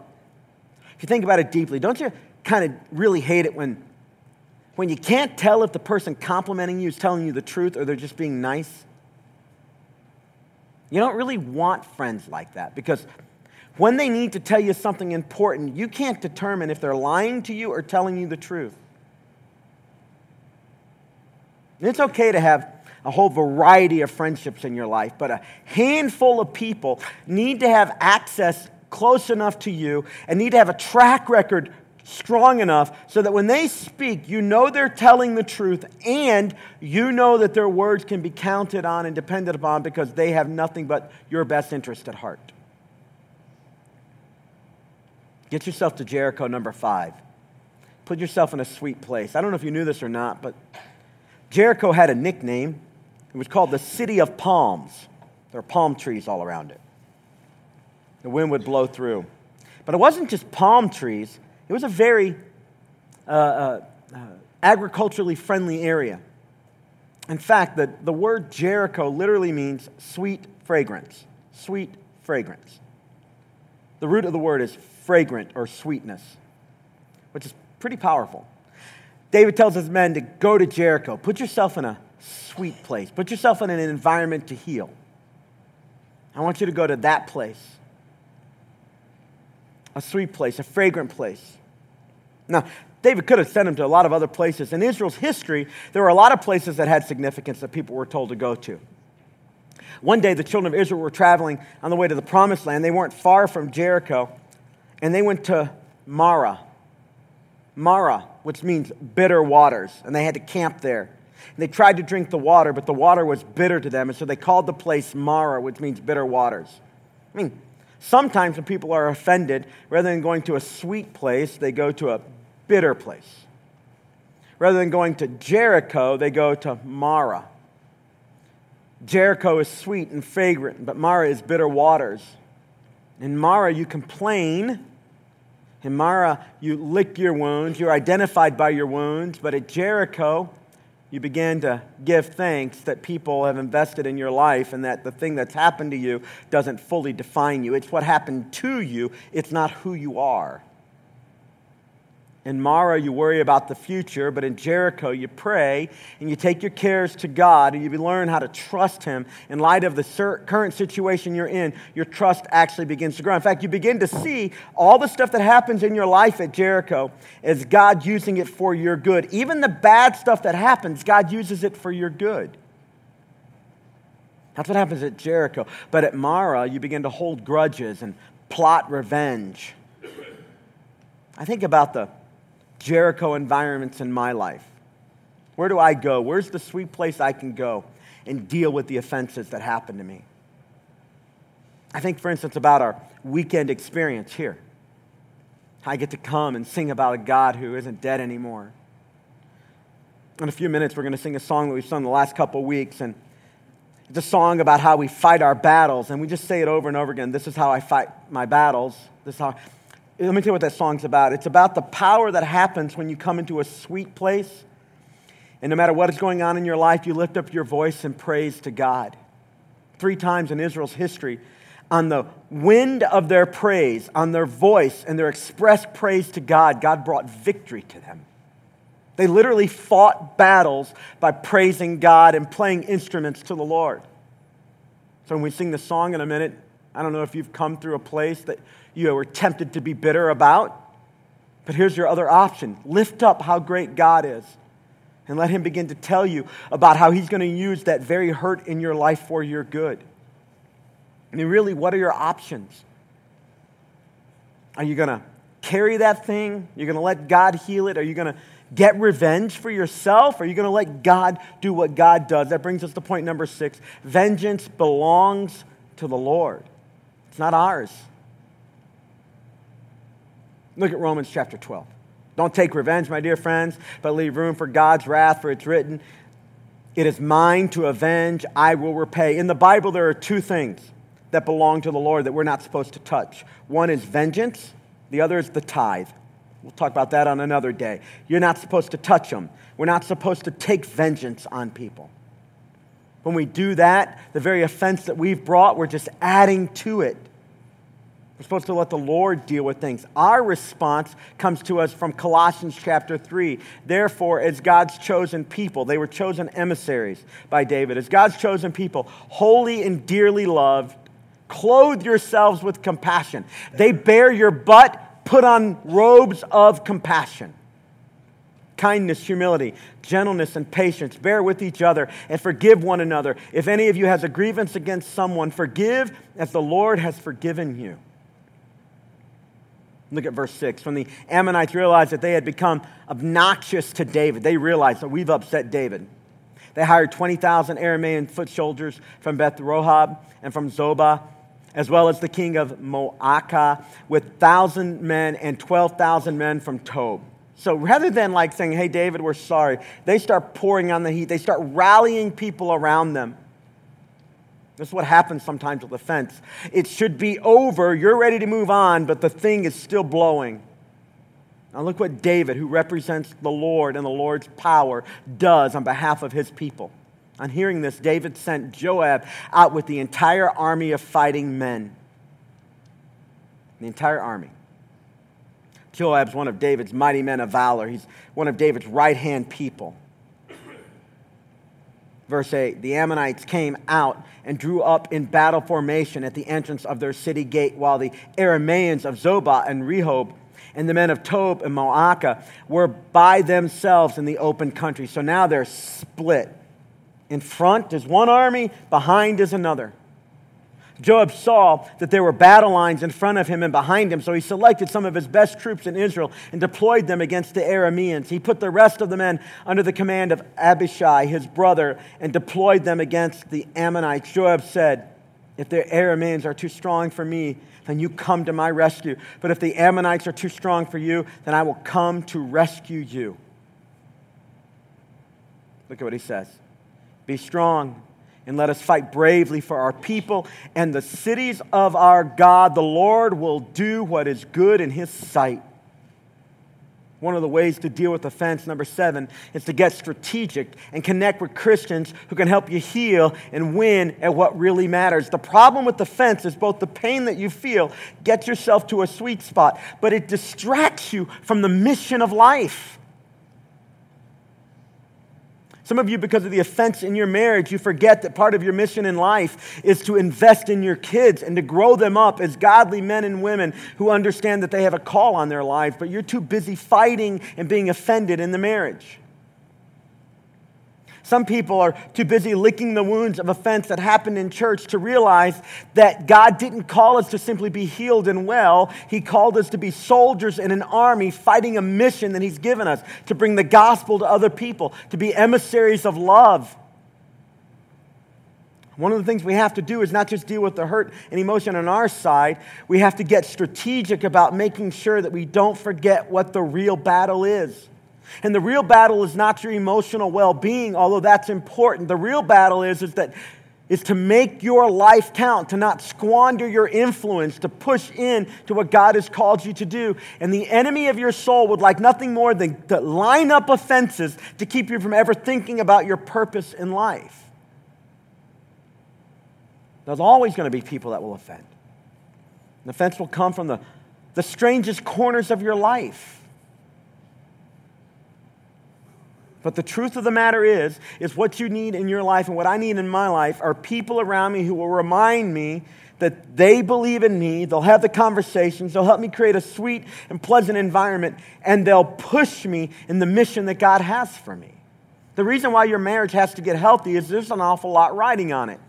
if you think about it deeply, don't you kind of really hate it when, when you can't tell if the person complimenting you is telling you the truth or they're just being nice? You don't really want friends like that because when they need to tell you something important, you can't determine if they're lying to you or telling you the truth. And it's okay to have a whole variety of friendships in your life, but a handful of people need to have access close enough to you and need to have a track record strong enough so that when they speak, you know they're telling the truth and you know that their words can be counted on and depended upon because they have nothing but your best interest at heart. Get yourself to Jericho number five. Put yourself in a sweet place. I don't know if you knew this or not, but Jericho had a nickname. It was called the City of Palms. There are palm trees all around it. The wind would blow through. But it wasn't just palm trees, it was a very uh, uh, uh, agriculturally friendly area. In fact, the, the word Jericho literally means sweet fragrance. Sweet fragrance. The root of the word is fragrant or sweetness, which is pretty powerful. David tells his men to go to Jericho. Put yourself in a sweet place, put yourself in an environment to heal. I want you to go to that place a sweet place, a fragrant place. Now, David could have sent him to a lot of other places. In Israel's history, there were a lot of places that had significance that people were told to go to. One day, the children of Israel were traveling on the way to the promised land. They weren't far from Jericho, and they went to Mara. Mara, which means bitter waters, and they had to camp there. And they tried to drink the water, but the water was bitter to them, and so they called the place Mara, which means bitter waters. I mean, Sometimes when people are offended, rather than going to a sweet place, they go to a bitter place. Rather than going to Jericho, they go to Mara. Jericho is sweet and fragrant, but Mara is bitter waters. In Mara, you complain. In Mara, you lick your wounds. You're identified by your wounds. But at Jericho, you begin to give thanks that people have invested in your life and that the thing that's happened to you doesn't fully define you. It's what happened to you, it's not who you are. In Mara, you worry about the future, but in Jericho, you pray and you take your cares to God and you learn how to trust Him. In light of the current situation you're in, your trust actually begins to grow. In fact, you begin to see all the stuff that happens in your life at Jericho as God using it for your good. Even the bad stuff that happens, God uses it for your good. That's what happens at Jericho. But at Mara, you begin to hold grudges and plot revenge. I think about the Jericho environments in my life? Where do I go? Where's the sweet place I can go and deal with the offenses that happen to me? I think, for instance, about our weekend experience here. I get to come and sing about a God who isn't dead anymore. In a few minutes, we're going to sing a song that we've sung the last couple of weeks, and it's a song about how we fight our battles, and we just say it over and over again. This is how I fight my battles. This is how let me tell you what that song's about. It's about the power that happens when you come into a sweet place. And no matter what is going on in your life, you lift up your voice and praise to God. Three times in Israel's history, on the wind of their praise, on their voice and their expressed praise to God, God brought victory to them. They literally fought battles by praising God and playing instruments to the Lord. So when we sing the song in a minute, I don't know if you've come through a place that you were tempted to be bitter about, but here's your other option lift up how great God is and let Him begin to tell you about how He's going to use that very hurt in your life for your good. I mean, really, what are your options? Are you going to carry that thing? You're going to let God heal it? Are you going to get revenge for yourself? Are you going to let God do what God does? That brings us to point number six vengeance belongs to the Lord, it's not ours. Look at Romans chapter 12. Don't take revenge, my dear friends, but leave room for God's wrath, for it's written, It is mine to avenge, I will repay. In the Bible, there are two things that belong to the Lord that we're not supposed to touch one is vengeance, the other is the tithe. We'll talk about that on another day. You're not supposed to touch them. We're not supposed to take vengeance on people. When we do that, the very offense that we've brought, we're just adding to it. We're supposed to let the Lord deal with things. Our response comes to us from Colossians chapter 3. Therefore, as God's chosen people, they were chosen emissaries by David, as God's chosen people, holy and dearly loved, clothe yourselves with compassion. They bear your butt put on robes of compassion kindness, humility, gentleness, and patience. Bear with each other and forgive one another. If any of you has a grievance against someone, forgive as the Lord has forgiven you. Look at verse 6. When the Ammonites realized that they had become obnoxious to David, they realized that we've upset David. They hired 20,000 Aramean foot soldiers from Beth Rehob and from Zobah as well as the king of Maacah, with 1,000 men and 12,000 men from Tob. So rather than like saying, hey, David, we're sorry, they start pouring on the heat. They start rallying people around them. This is what happens sometimes with offense. It should be over, you're ready to move on, but the thing is still blowing. Now, look what David, who represents the Lord and the Lord's power, does on behalf of his people. On hearing this, David sent Joab out with the entire army of fighting men. The entire army. Joab's one of David's mighty men of valor. He's one of David's right hand people. Verse 8 The Ammonites came out and drew up in battle formation at the entrance of their city gate, while the Arameans of Zobah and Rehob and the men of Tob and Maacah were by themselves in the open country. So now they're split. In front is one army, behind is another. Joab saw that there were battle lines in front of him and behind him, so he selected some of his best troops in Israel and deployed them against the Arameans. He put the rest of the men under the command of Abishai, his brother, and deployed them against the Ammonites. Joab said, If the Arameans are too strong for me, then you come to my rescue. But if the Ammonites are too strong for you, then I will come to rescue you. Look at what he says. Be strong and let us fight bravely for our people and the cities of our God. The Lord will do what is good in his sight. One of the ways to deal with offense, number seven, is to get strategic and connect with Christians who can help you heal and win at what really matters. The problem with offense is both the pain that you feel gets yourself to a sweet spot, but it distracts you from the mission of life. Some of you, because of the offense in your marriage, you forget that part of your mission in life is to invest in your kids and to grow them up as godly men and women who understand that they have a call on their lives, but you're too busy fighting and being offended in the marriage. Some people are too busy licking the wounds of offense that happened in church to realize that God didn't call us to simply be healed and well. He called us to be soldiers in an army fighting a mission that He's given us to bring the gospel to other people, to be emissaries of love. One of the things we have to do is not just deal with the hurt and emotion on our side, we have to get strategic about making sure that we don't forget what the real battle is. And the real battle is not your emotional well being, although that's important. The real battle is, is that is to make your life count, to not squander your influence, to push in to what God has called you to do. And the enemy of your soul would like nothing more than to line up offenses to keep you from ever thinking about your purpose in life. There's always going to be people that will offend. And offense will come from the, the strangest corners of your life. But the truth of the matter is, is what you need in your life and what I need in my life are people around me who will remind me that they believe in me, they'll have the conversations, they'll help me create a sweet and pleasant environment, and they'll push me in the mission that God has for me. The reason why your marriage has to get healthy is there's an awful lot riding on it.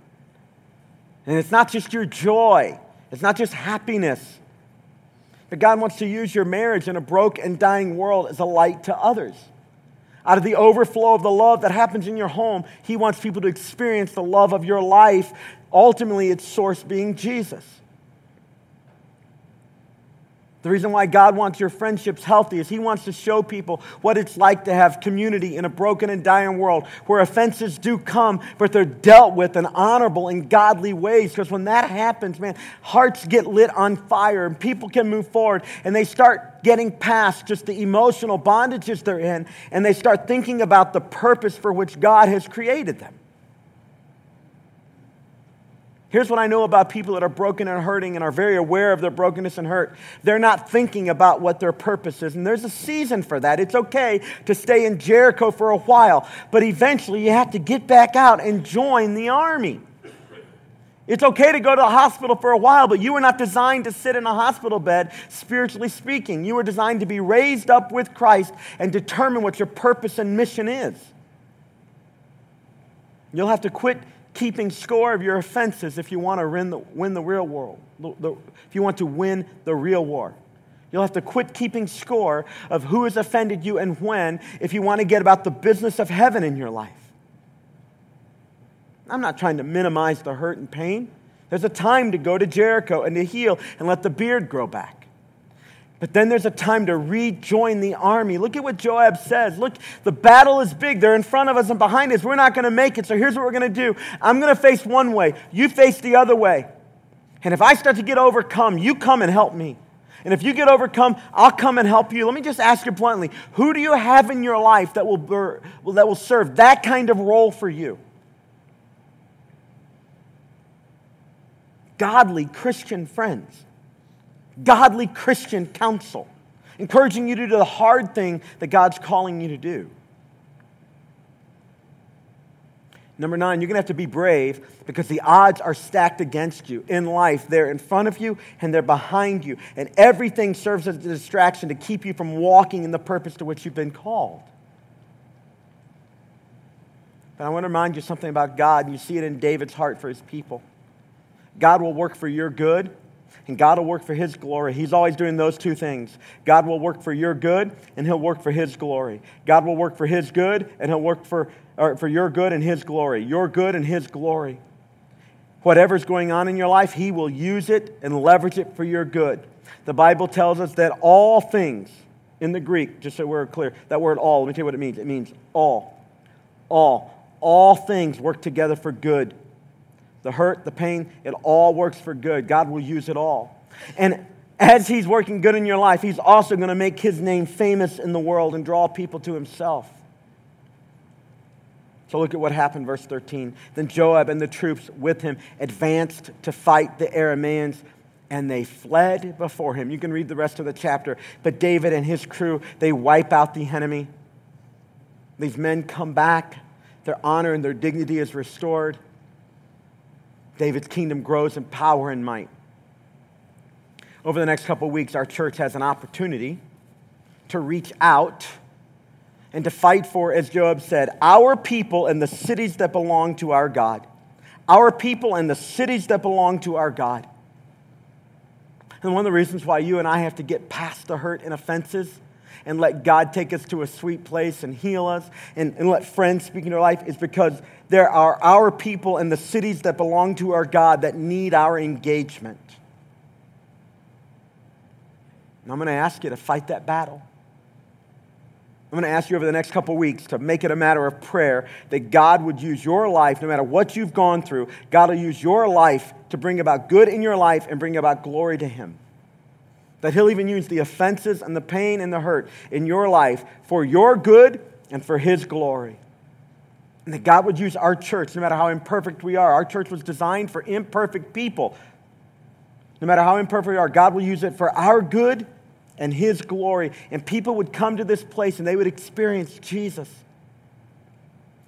And it's not just your joy, it's not just happiness. But God wants to use your marriage in a broke and dying world as a light to others. Out of the overflow of the love that happens in your home, He wants people to experience the love of your life ultimately its source being Jesus. The reason why God wants your friendships healthy is He wants to show people what it's like to have community in a broken and dying world where offenses do come, but they're dealt with in honorable and godly ways. Because when that happens, man, hearts get lit on fire and people can move forward and they start getting past just the emotional bondages they're in and they start thinking about the purpose for which God has created them. Here's what I know about people that are broken and hurting and are very aware of their brokenness and hurt. They're not thinking about what their purpose is. And there's a season for that. It's okay to stay in Jericho for a while, but eventually you have to get back out and join the army. It's okay to go to the hospital for a while, but you were not designed to sit in a hospital bed, spiritually speaking. You were designed to be raised up with Christ and determine what your purpose and mission is. You'll have to quit keeping score of your offenses if you want to win the, win the real world, the, if you want to win the real war. You'll have to quit keeping score of who has offended you and when if you want to get about the business of heaven in your life. I'm not trying to minimize the hurt and pain. There's a time to go to Jericho and to heal and let the beard grow back. But then there's a time to rejoin the army. Look at what Joab says. Look, the battle is big. They're in front of us and behind us. We're not going to make it. So here's what we're going to do I'm going to face one way, you face the other way. And if I start to get overcome, you come and help me. And if you get overcome, I'll come and help you. Let me just ask you bluntly who do you have in your life that will, that will serve that kind of role for you? Godly Christian friends godly Christian counsel, encouraging you to do the hard thing that God's calling you to do. Number nine, you're going to have to be brave because the odds are stacked against you in life. They're in front of you and they're behind you. And everything serves as a distraction to keep you from walking in the purpose to which you've been called. But I want to remind you something about God, and you see it in David's heart for his people. God will work for your good and God will work for His glory. He's always doing those two things. God will work for your good, and He'll work for His glory. God will work for His good, and He'll work for, for your good and His glory. Your good and His glory. Whatever's going on in your life, He will use it and leverage it for your good. The Bible tells us that all things, in the Greek, just so we're clear, that word all, let me tell you what it means. It means all. All. All things work together for good the hurt, the pain, it all works for good. God will use it all. And as He's working good in your life, He's also going to make His name famous in the world and draw people to Himself. So look at what happened, verse 13. Then Joab and the troops with him advanced to fight the Arameans, and they fled before him. You can read the rest of the chapter. But David and his crew, they wipe out the enemy. These men come back, their honor and their dignity is restored. David's kingdom grows in power and might. Over the next couple weeks, our church has an opportunity to reach out and to fight for, as Joab said, our people and the cities that belong to our God. Our people and the cities that belong to our God. And one of the reasons why you and I have to get past the hurt and offenses and let God take us to a sweet place and heal us and, and let friends speak into our life is because there are our people and the cities that belong to our God that need our engagement. And I'm going to ask you to fight that battle. I'm going to ask you over the next couple weeks to make it a matter of prayer that God would use your life, no matter what you've gone through, God will use your life to bring about good in your life and bring about glory to Him. That He'll even use the offenses and the pain and the hurt in your life for your good and for His glory. And that God would use our church, no matter how imperfect we are. Our church was designed for imperfect people. No matter how imperfect we are, God will use it for our good and His glory. And people would come to this place and they would experience Jesus.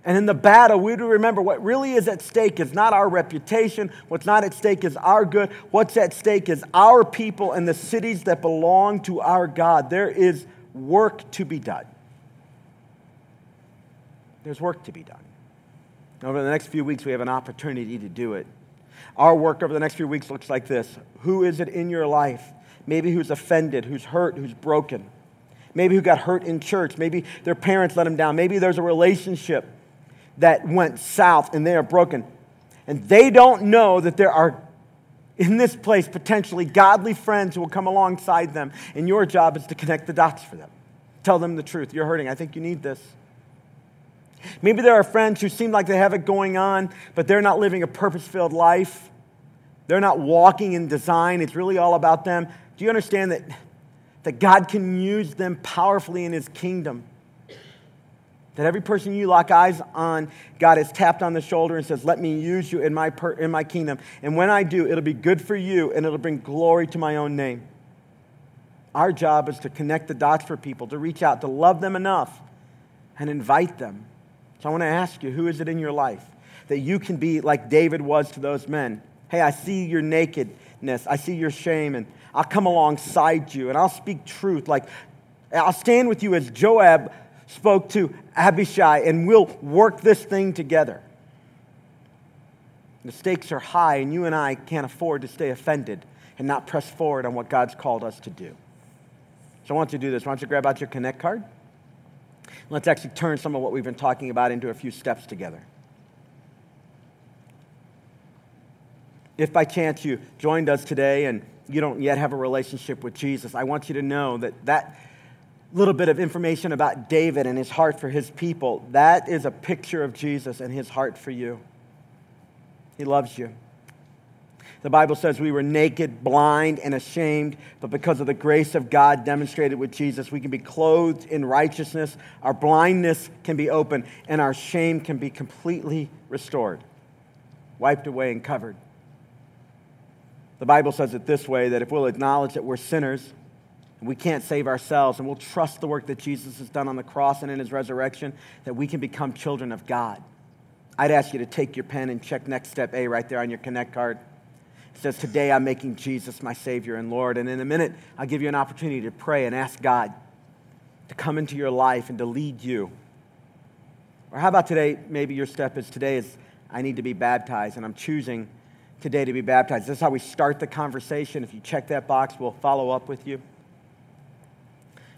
And in the battle, we would remember what really is at stake is not our reputation. What's not at stake is our good. What's at stake is our people and the cities that belong to our God. There is work to be done. There's work to be done. Over the next few weeks, we have an opportunity to do it. Our work over the next few weeks looks like this Who is it in your life? Maybe who's offended, who's hurt, who's broken. Maybe who got hurt in church. Maybe their parents let them down. Maybe there's a relationship that went south and they are broken. And they don't know that there are in this place potentially godly friends who will come alongside them. And your job is to connect the dots for them. Tell them the truth. You're hurting. I think you need this. Maybe there are friends who seem like they have it going on, but they're not living a purpose filled life. They're not walking in design. It's really all about them. Do you understand that, that God can use them powerfully in His kingdom? That every person you lock eyes on, God has tapped on the shoulder and says, Let me use you in my, per- in my kingdom. And when I do, it'll be good for you and it'll bring glory to my own name. Our job is to connect the dots for people, to reach out, to love them enough and invite them. So I want to ask you, who is it in your life that you can be like David was to those men? Hey, I see your nakedness, I see your shame, and I'll come alongside you and I'll speak truth. Like, I'll stand with you as Joab spoke to Abishai, and we'll work this thing together. The stakes are high, and you and I can't afford to stay offended and not press forward on what God's called us to do. So I want you to do this. Why don't you grab out your Connect card? Let's actually turn some of what we've been talking about into a few steps together. If by chance you joined us today and you don't yet have a relationship with Jesus, I want you to know that that little bit of information about David and his heart for his people, that is a picture of Jesus and his heart for you. He loves you. The Bible says we were naked, blind, and ashamed, but because of the grace of God demonstrated with Jesus, we can be clothed in righteousness. Our blindness can be opened, and our shame can be completely restored, wiped away, and covered. The Bible says it this way that if we'll acknowledge that we're sinners, we can't save ourselves, and we'll trust the work that Jesus has done on the cross and in his resurrection, that we can become children of God. I'd ask you to take your pen and check next step A right there on your Connect card. It says, Today I'm making Jesus my Savior and Lord. And in a minute, I'll give you an opportunity to pray and ask God to come into your life and to lead you. Or how about today? Maybe your step is today is I need to be baptized, and I'm choosing today to be baptized. This is how we start the conversation. If you check that box, we'll follow up with you.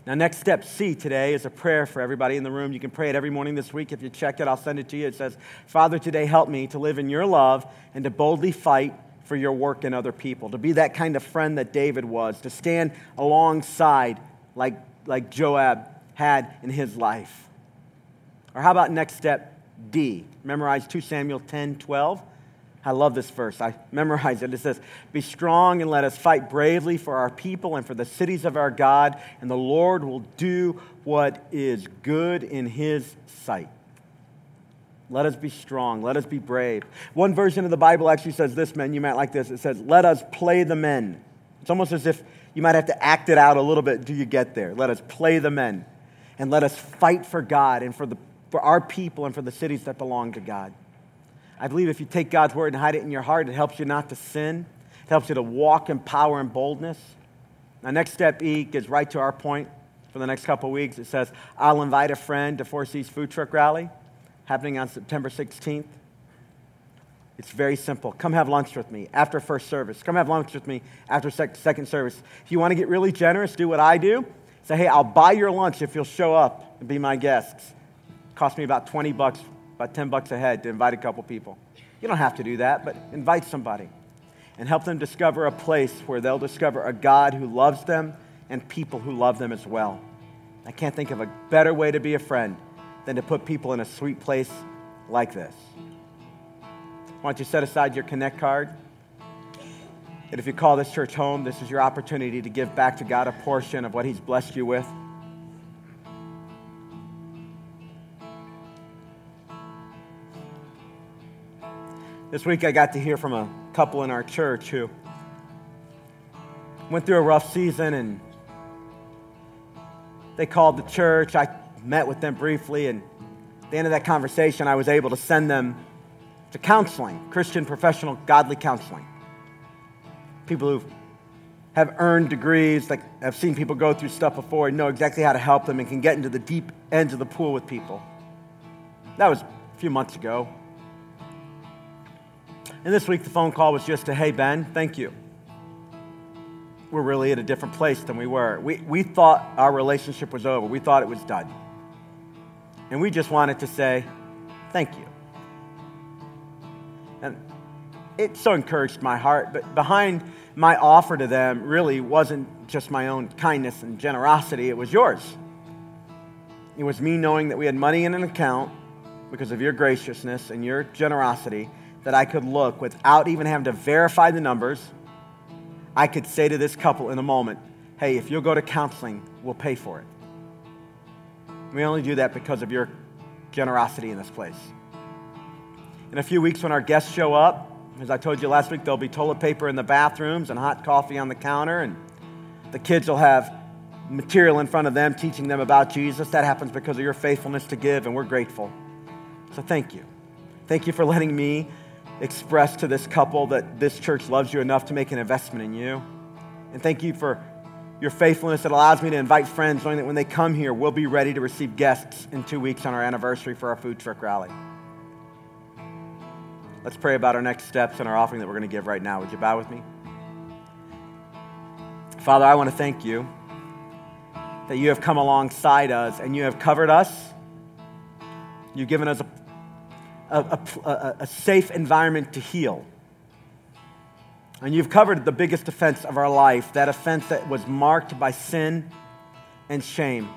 Now, next step C today is a prayer for everybody in the room. You can pray it every morning this week. If you check it, I'll send it to you. It says, Father, today help me to live in your love and to boldly fight for your work in other people, to be that kind of friend that David was, to stand alongside like, like Joab had in his life. Or how about next step D? Memorize 2 Samuel 10 12. I love this verse. I memorize it. It says, Be strong and let us fight bravely for our people and for the cities of our God, and the Lord will do what is good in his sight. Let us be strong. Let us be brave. One version of the Bible actually says this, men. You might like this. It says, Let us play the men. It's almost as if you might have to act it out a little bit Do you get there. Let us play the men. And let us fight for God and for, the, for our people and for the cities that belong to God. I believe if you take God's word and hide it in your heart, it helps you not to sin. It helps you to walk in power and boldness. Now, next step E gets right to our point for the next couple weeks. It says, I'll invite a friend to Four Seas Food Truck Rally happening on September 16th. It's very simple. Come have lunch with me after first service. Come have lunch with me after sec- second service. If you want to get really generous, do what I do. Say, hey, I'll buy your lunch if you'll show up and be my guests. Cost me about 20 bucks about 10 bucks a head to invite a couple people. You don't have to do that, but invite somebody and help them discover a place where they'll discover a God who loves them and people who love them as well. I can't think of a better way to be a friend than to put people in a sweet place like this. Why don't you set aside your Connect card? And if you call this church home, this is your opportunity to give back to God a portion of what He's blessed you with. This week I got to hear from a couple in our church who went through a rough season and they called the church. I met with them briefly, and at the end of that conversation, I was able to send them to counseling, Christian professional godly counseling. People who have earned degrees, like have seen people go through stuff before and know exactly how to help them and can get into the deep ends of the pool with people. That was a few months ago. And this week, the phone call was just to, hey, Ben, thank you. We're really at a different place than we were. We, we thought our relationship was over, we thought it was done. And we just wanted to say, thank you. And it so encouraged my heart. But behind my offer to them really wasn't just my own kindness and generosity, it was yours. It was me knowing that we had money in an account because of your graciousness and your generosity that I could look without even having to verify the numbers. I could say to this couple in a moment, hey, if you'll go to counseling, we'll pay for it. We only do that because of your generosity in this place. In a few weeks, when our guests show up, as I told you last week, there'll be toilet paper in the bathrooms and hot coffee on the counter, and the kids will have material in front of them teaching them about Jesus. That happens because of your faithfulness to give, and we're grateful. So thank you. Thank you for letting me express to this couple that this church loves you enough to make an investment in you. And thank you for your faithfulness that allows me to invite friends, knowing that when they come here, we'll be ready to receive guests in two weeks on our anniversary for our food truck rally. Let's pray about our next steps and our offering that we're going to give right now. Would you bow with me? Father, I want to thank you that you have come alongside us and you have covered us. You've given us a, a, a, a safe environment to heal. And you've covered the biggest offense of our life, that offense that was marked by sin and shame.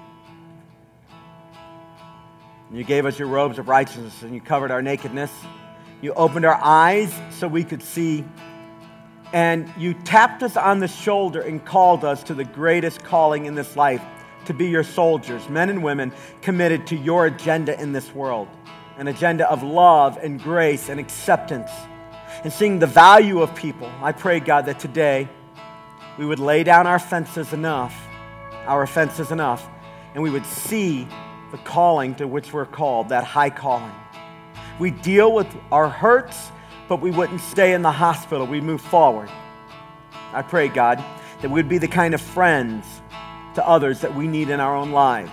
You gave us your robes of righteousness and you covered our nakedness. You opened our eyes so we could see. And you tapped us on the shoulder and called us to the greatest calling in this life to be your soldiers, men and women committed to your agenda in this world an agenda of love and grace and acceptance and seeing the value of people. I pray, God, that today we would lay down our fences enough, our offenses enough, and we would see the calling to which we're called, that high calling. We deal with our hurts, but we wouldn't stay in the hospital. We move forward. I pray, God, that we'd be the kind of friends to others that we need in our own lives.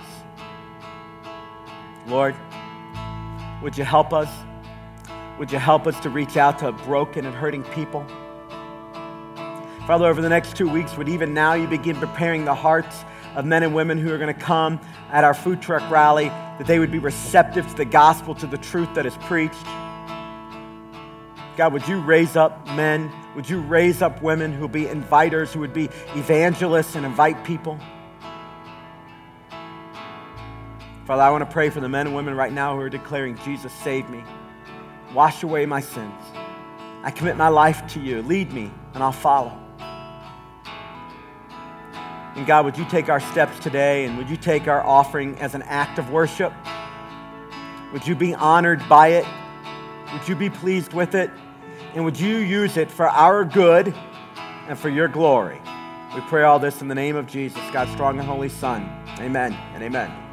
Lord, would you help us? Would you help us to reach out to broken and hurting people? Father, over the next two weeks, would even now you begin preparing the hearts of men and women who are going to come at our food truck rally, that they would be receptive to the gospel, to the truth that is preached. God, would you raise up men? Would you raise up women who would be inviters, who would be evangelists and invite people? Father, I want to pray for the men and women right now who are declaring, Jesus, save me. Wash away my sins. I commit my life to you. Lead me, and I'll follow. And God, would you take our steps today and would you take our offering as an act of worship? Would you be honored by it? Would you be pleased with it? And would you use it for our good and for your glory? We pray all this in the name of Jesus, God's strong and holy Son. Amen and amen.